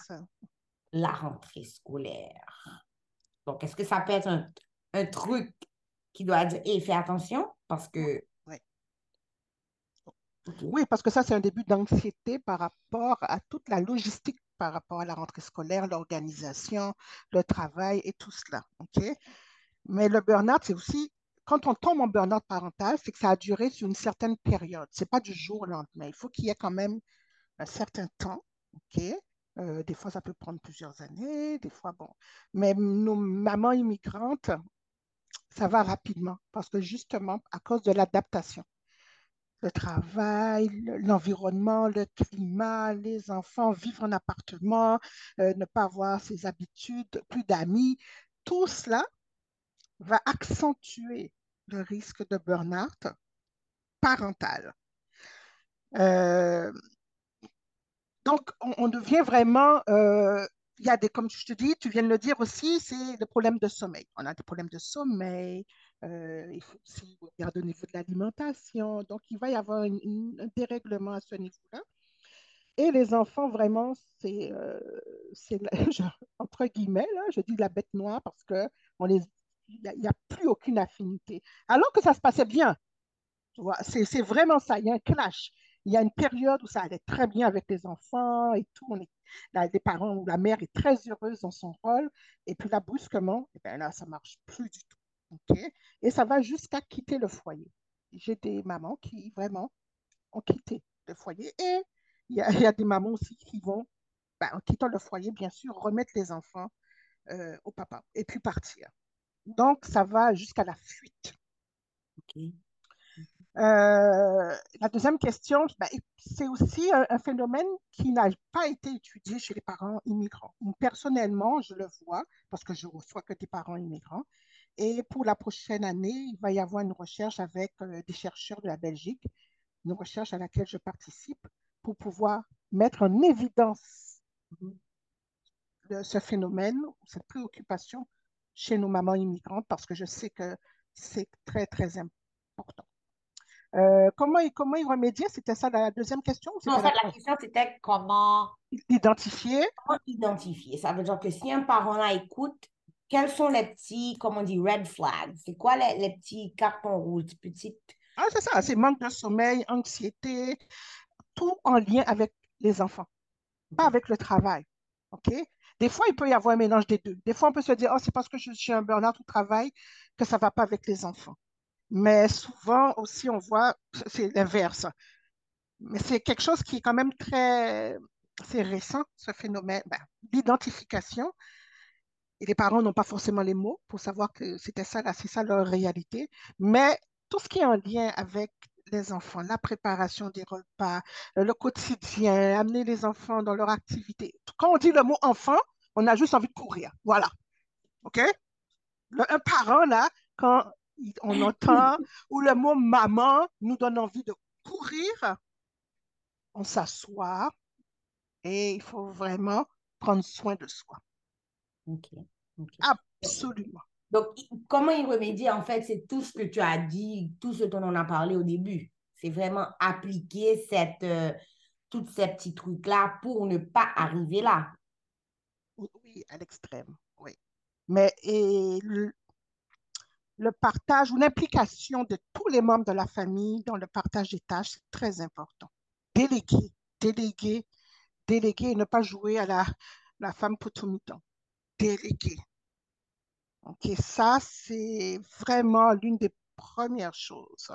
la rentrée scolaire. Donc, est-ce que ça peut être un, un truc qui doit dire, hé, fais attention, parce que oui, parce que ça, c'est un début d'anxiété par rapport à toute la logistique par rapport à la rentrée scolaire, l'organisation, le travail et tout cela. OK? Mais le burn-out, c'est aussi, quand on tombe en burn-out parental, c'est que ça a duré sur une certaine période. Ce n'est pas du jour au lendemain. Il faut qu'il y ait quand même un certain temps. OK? Euh, des fois, ça peut prendre plusieurs années, des fois, bon. Mais nos mamans immigrantes, ça va rapidement parce que justement, à cause de l'adaptation, le travail, l'environnement, le climat, les enfants, vivre en appartement, euh, ne pas avoir ses habitudes, plus d'amis, tout cela va accentuer le risque de burn-out parental. Euh, donc, on, devient vraiment, euh, il y a des, comme je te dis, tu viens de le dire aussi, c'est le problème de sommeil. On a des problèmes de sommeil, euh, il faut aussi regarder au niveau de l'alimentation. Donc, il va y avoir un dérèglement à ce niveau-là. Et les enfants, vraiment, c'est, euh, entre guillemets, là, je dis la bête noire parce que on les, il n'y a, plus aucune affinité. Alors que ça se passait bien. C'est vraiment ça, il y a un clash. Il y a une période où ça allait très bien avec les enfants et tout. On est, les parents ou la mère est très heureuse dans son rôle. Et puis là, brusquement, eh bien là, ça ne marche plus du tout. Et ça va jusqu'à quitter le foyer. J'ai des mamans qui vraiment ont quitté le foyer. Et il y, a, des mamans aussi qui vont, ben, en quittant le foyer, bien sûr, remettre les enfants euh, au papa et puis partir. Donc, ça va jusqu'à la fuite. OK. Euh, la deuxième question, ben, c'est aussi un, phénomène qui n'a pas été étudié chez les parents immigrants. Personnellement, je le vois parce que je reçois que des parents immigrants. Et pour la prochaine année, il va y avoir une recherche avec euh, des chercheurs de la Belgique, une recherche à laquelle je participe pour pouvoir mettre en évidence ce phénomène, cette préoccupation chez nos mamans immigrantes parce que je sais que c'est très, très important. Euh, comment, comment y remédier C'était ça la deuxième question Non, la, la question c'était comment identifier. Comment identifier? Ça veut dire que si un parent là écoute, quels sont les petits, comment on dit, red flags? C'est quoi les, les, petits cartons rouges, petites Ah, c'est ça, c'est manque de sommeil, anxiété, tout en lien avec les enfants, pas avec le travail. OK? Des fois, il peut y avoir un mélange des deux. Des fois, on peut se dire, oh, c'est parce que je suis un burn-out au travail que ça ne va pas avec les enfants. Mais souvent aussi, on voit, c'est l'inverse. Mais c'est quelque chose qui est quand même très, c'est récent, ce phénomène ben, d'identification. Et les parents n'ont pas forcément les mots pour savoir que c'était ça, c'est ça leur réalité. Mais tout ce qui est en lien avec les enfants, la préparation des repas, le quotidien, amener les enfants dans leur activité. Quand on dit le mot enfant, on a juste envie de courir. Voilà. OK? un parent, là, quand on entend, ou le mot maman nous donne envie de courir, on s'assoit et il faut vraiment prendre soin de soi. OK. Absolument. Donc, comment y remédier, en fait, c'est tout ce que tu as dit, tout ce dont on a parlé au début. C'est vraiment appliquer cette, euh, toutes ces petits trucs-là pour ne pas arriver là. Oui, à l'extrême, oui. Mais et le partage ou l'implication de tous les membres de la famille dans le partage des tâches, c'est très important. Déléguer, déléguer, déléguer et ne pas jouer à la, la femme pour tout temps. Déléguer. Ok, ça, c'est vraiment l'une des premières choses.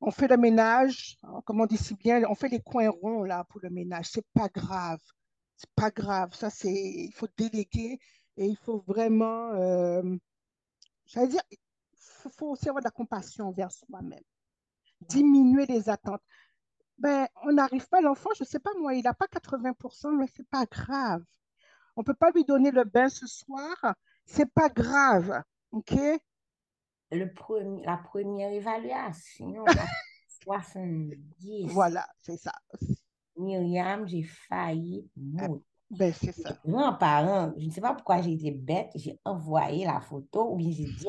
On fait le ménage, hein, comme on dit si bien, on fait les coins ronds là pour le ménage. C'est pas grave. C'est pas grave. Ça, c'est, il faut déléguer et il faut vraiment, euh, J'allais dire, il faut aussi avoir de la compassion envers soi-même. Diminuer les attentes. Ben, on n'arrive pas, l'enfant, je ne sais pas moi, il n'a pas 80%, mais ce n'est pas grave. On ne peut pas lui donner le bain ce soir, c'est pas grave. OK? Le premier, la première évaluation, 70. Voilà, c'est ça. Myriam, j'ai failli mourir. Ben, c'est ça. Grand-parent, je ne sais pas pourquoi j'ai été bête, j'ai envoyé la photo ou bien j'ai dit.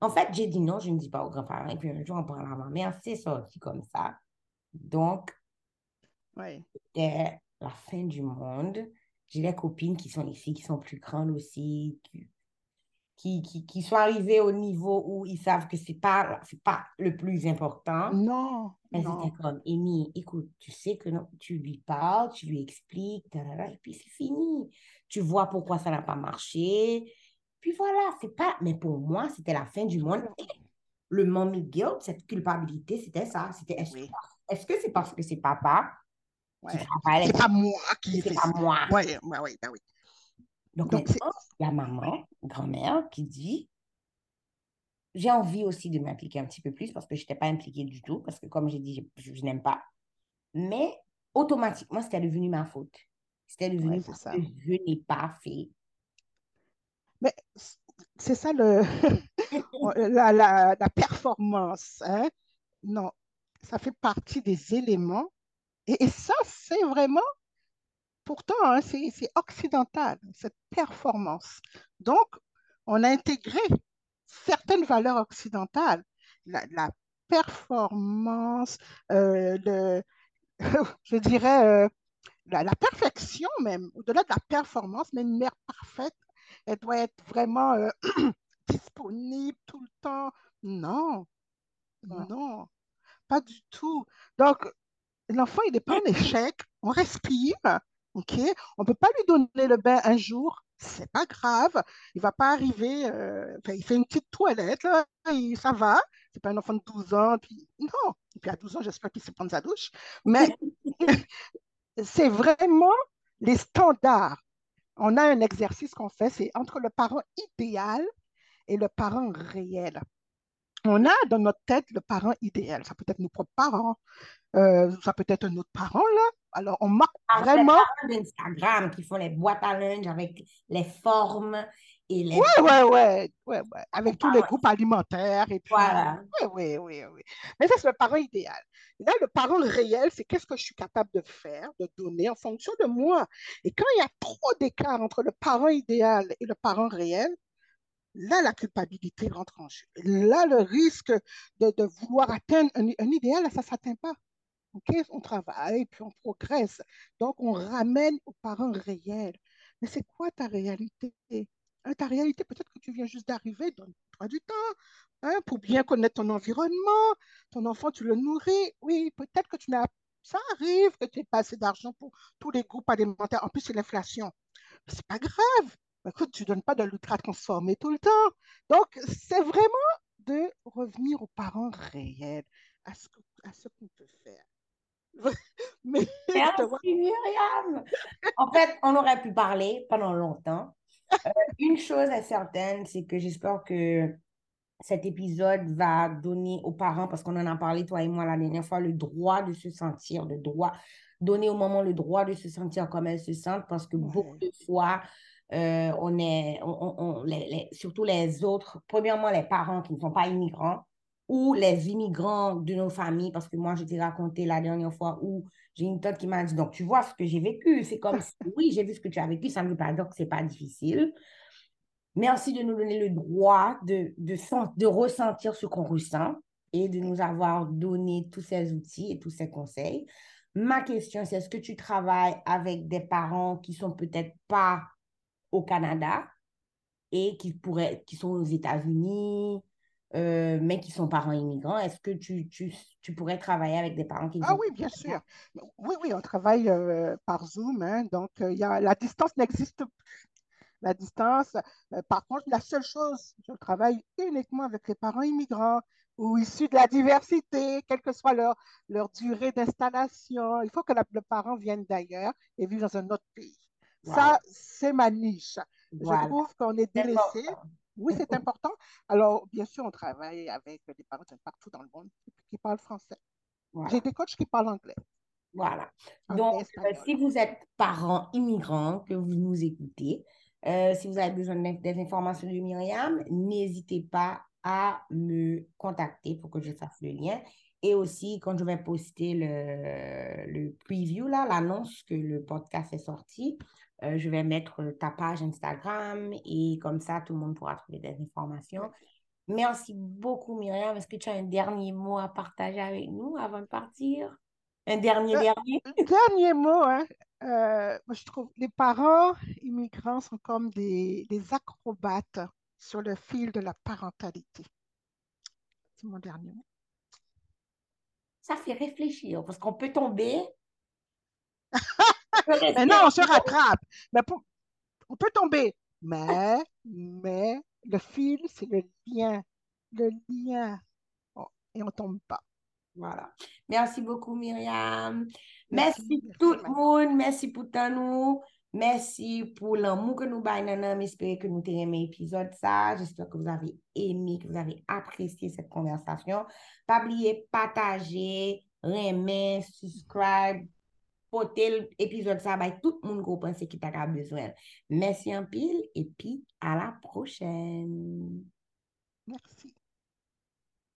En fait, j'ai dit non, je ne dis pas aux grands-parents. Et puis un jour, on parle à ma mère, c'est sorti comme ça. Donc, c'était la fin du monde. J'ai des copines qui sont ici, qui sont plus grandes aussi, qui, qui, qui, sont arrivés au niveau où ils savent que ce n'est pas, pas le plus important. Non. Elles étaient comme, Amy, écoute, tu sais que non, tu lui parles, tu lui expliques, et puis c'est fini. Tu vois pourquoi ça n'a pas marché. Puis voilà, c'est pas. Mais pour moi, c'était la fin du monde. le mommy guilt, cette culpabilité, c'était ça. C'était est-ce que c'est parce que c'est papa qui travaille C'est pas moi qui C'est pas moi. Oui, oui, oui, ben oui. Donc, Donc il y a maman, grand-mère, qui dit j'ai envie aussi de m'impliquer un petit peu plus parce que je n'étais pas impliquée du tout, parce que comme j'ai dit, je, je n'aime pas. Mais automatiquement, c'était devenu ma faute. C'était devenu parce que je n'ai pas fait. Mais c'est ça le, la, la, la, performance. Hein? Non, ça fait partie des éléments. Et, et ça, c'est vraiment, pourtant, hein, c'est occidental, cette performance. Donc, on a intégré certaines valeurs occidentales, la, la performance, euh, le, je dirais, euh, la, perfection même, au-delà de la performance, mais une mère parfaite, elle doit être vraiment euh, disponible tout le temps. Non, non, pas du tout. Donc, l'enfant, il n'est pas en échec, on respire, OK? On ne peut pas lui donner le bain un jour, c'est pas grave, il va pas arriver, euh, il fait une petite toilette, là, et ça va, c'est pas un enfant de 12 ans, puis non, et puis à 12 ans, j'espère qu'il sait prendre sa douche, mais c'est vraiment les standards. On a un exercice qu'on fait, c'est entre le parent idéal et le parent réel. On a dans notre tête le parent idéal. Ça peut être nos propres parents, euh, ça peut être un autre parent, là. Alors, on marque vraiment. Les d'Instagram qui font les boîtes à linge avec les formes et les. Oui, oui, oui. Ouais, ouais. Avec tous les groupes alimentaires. Et puis, voilà. Oui, oui, oui, oui. Mais ça, c'est le parent idéal. là, le parent réel, c'est qu'est-ce que je suis capable de faire, de donner en fonction de moi? Et quand il y a trop d'écart entre le parent idéal et le parent réel, là, la culpabilité rentre en jeu. Là, le risque de, de vouloir atteindre un, un idéal, ça ne s'atteint pas. On travaille, puis on progresse. Donc, on ramène aux parents réels. Mais c'est quoi ta réalité? Hein, ta réalité, peut-être que tu viens juste d'arriver, donne-toi du temps hein, pour bien connaître ton environnement. Ton enfant, tu le nourris. Oui, peut-être que tu n'as ça arrive que tu n'aies pas assez d'argent pour tous les groupes alimentaires. En plus, c'est l'inflation. C'est pas grave. Écoute, tu ne donnes pas de l'ultra transformé tout le temps. Donc, c'est vraiment de revenir aux parents réels, à ce qu'on peut faire. Mais, Merci Myriam. En fait, on aurait pu parler pendant longtemps. Euh, une chose est certaine, c'est que j'espère que cet épisode va donner aux parents, parce qu'on en a parlé, toi et moi, la dernière fois, le droit de se sentir, le droit, donner au moment le droit de se sentir comme elles se sentent, parce que beaucoup de fois, euh, on est, on, les, surtout les autres, premièrement, les parents qui ne sont pas immigrants, ou les immigrants de nos familles, parce que moi, je t'ai raconté la dernière fois où j'ai une tante qui m'a dit, donc tu vois ce que j'ai vécu, c'est comme si, oui, j'ai vu ce que tu as vécu, ça ne veut pas dire que ce n'est pas difficile. Merci de nous donner le droit de, de, de ressentir ce qu'on ressent et de nous avoir donné tous ces outils et tous ces conseils. Ma question, c'est est-ce que tu travailles avec des parents qui sont peut-être pas au Canada et qui, pourraient, qui sont aux États-Unis, euh, mais qui sont parents immigrants. Est-ce que tu, tu, tu, pourrais travailler avec des parents qui Ah oui, bien sûr. Oui, oui, on travaille euh, par Zoom. Hein, donc, euh, y a, la distance n'existe plus. La distance, par contre, la seule chose, je travaille uniquement avec les parents immigrants ou issus de la diversité, quelle que soit leur, leur durée d'installation. Il faut que le parent vienne d'ailleurs et vive dans un autre pays. Ça, c'est ma niche. Je trouve qu'on est délaissé. Oui, c'est important. Alors, bien sûr, on travaille avec des parents partout dans le monde qui parlent français. J'ai des coachs qui parlent anglais. Voilà. Donc, euh, si vous êtes parent immigrant, que vous nous écoutez, euh, si vous avez besoin des informations de Myriam, n'hésitez pas à me contacter pour que je fasse le lien. Et aussi, quand je vais poster le, le preview, l'annonce que le podcast est sorti, euh, je vais mettre ta page Instagram et comme ça, tout le monde pourra trouver des informations. Merci beaucoup, Myriam. Est-ce que tu as un dernier mot à partager avec nous avant de partir? Un dernier, euh, dernier? dernier mot, hein. Euh, moi, je trouve les parents immigrants sont comme des, des acrobates sur le fil de la parentalité. C'est mon dernier mot. Ça fait réfléchir parce qu'on peut tomber Mais non, on se rattrape. Mais on peut tomber, Mais, mais, le fil, c'est le lien. Le lien. Oh, et on tombe pas. Voilà. Merci beaucoup, Myriam. Merci, tout le monde. Merci pour ton nous. Merci pour l'amour que nous baillons. J'espère que nous t'aimons l'épisode ça. J'espère que vous avez aimé, que vous avez apprécié cette conversation. Pas oublier partager, remettre, subscribe, porter l'épisode ça tout le monde qui pense qu'il a besoin. Merci en pile et puis à la prochaine. Merci.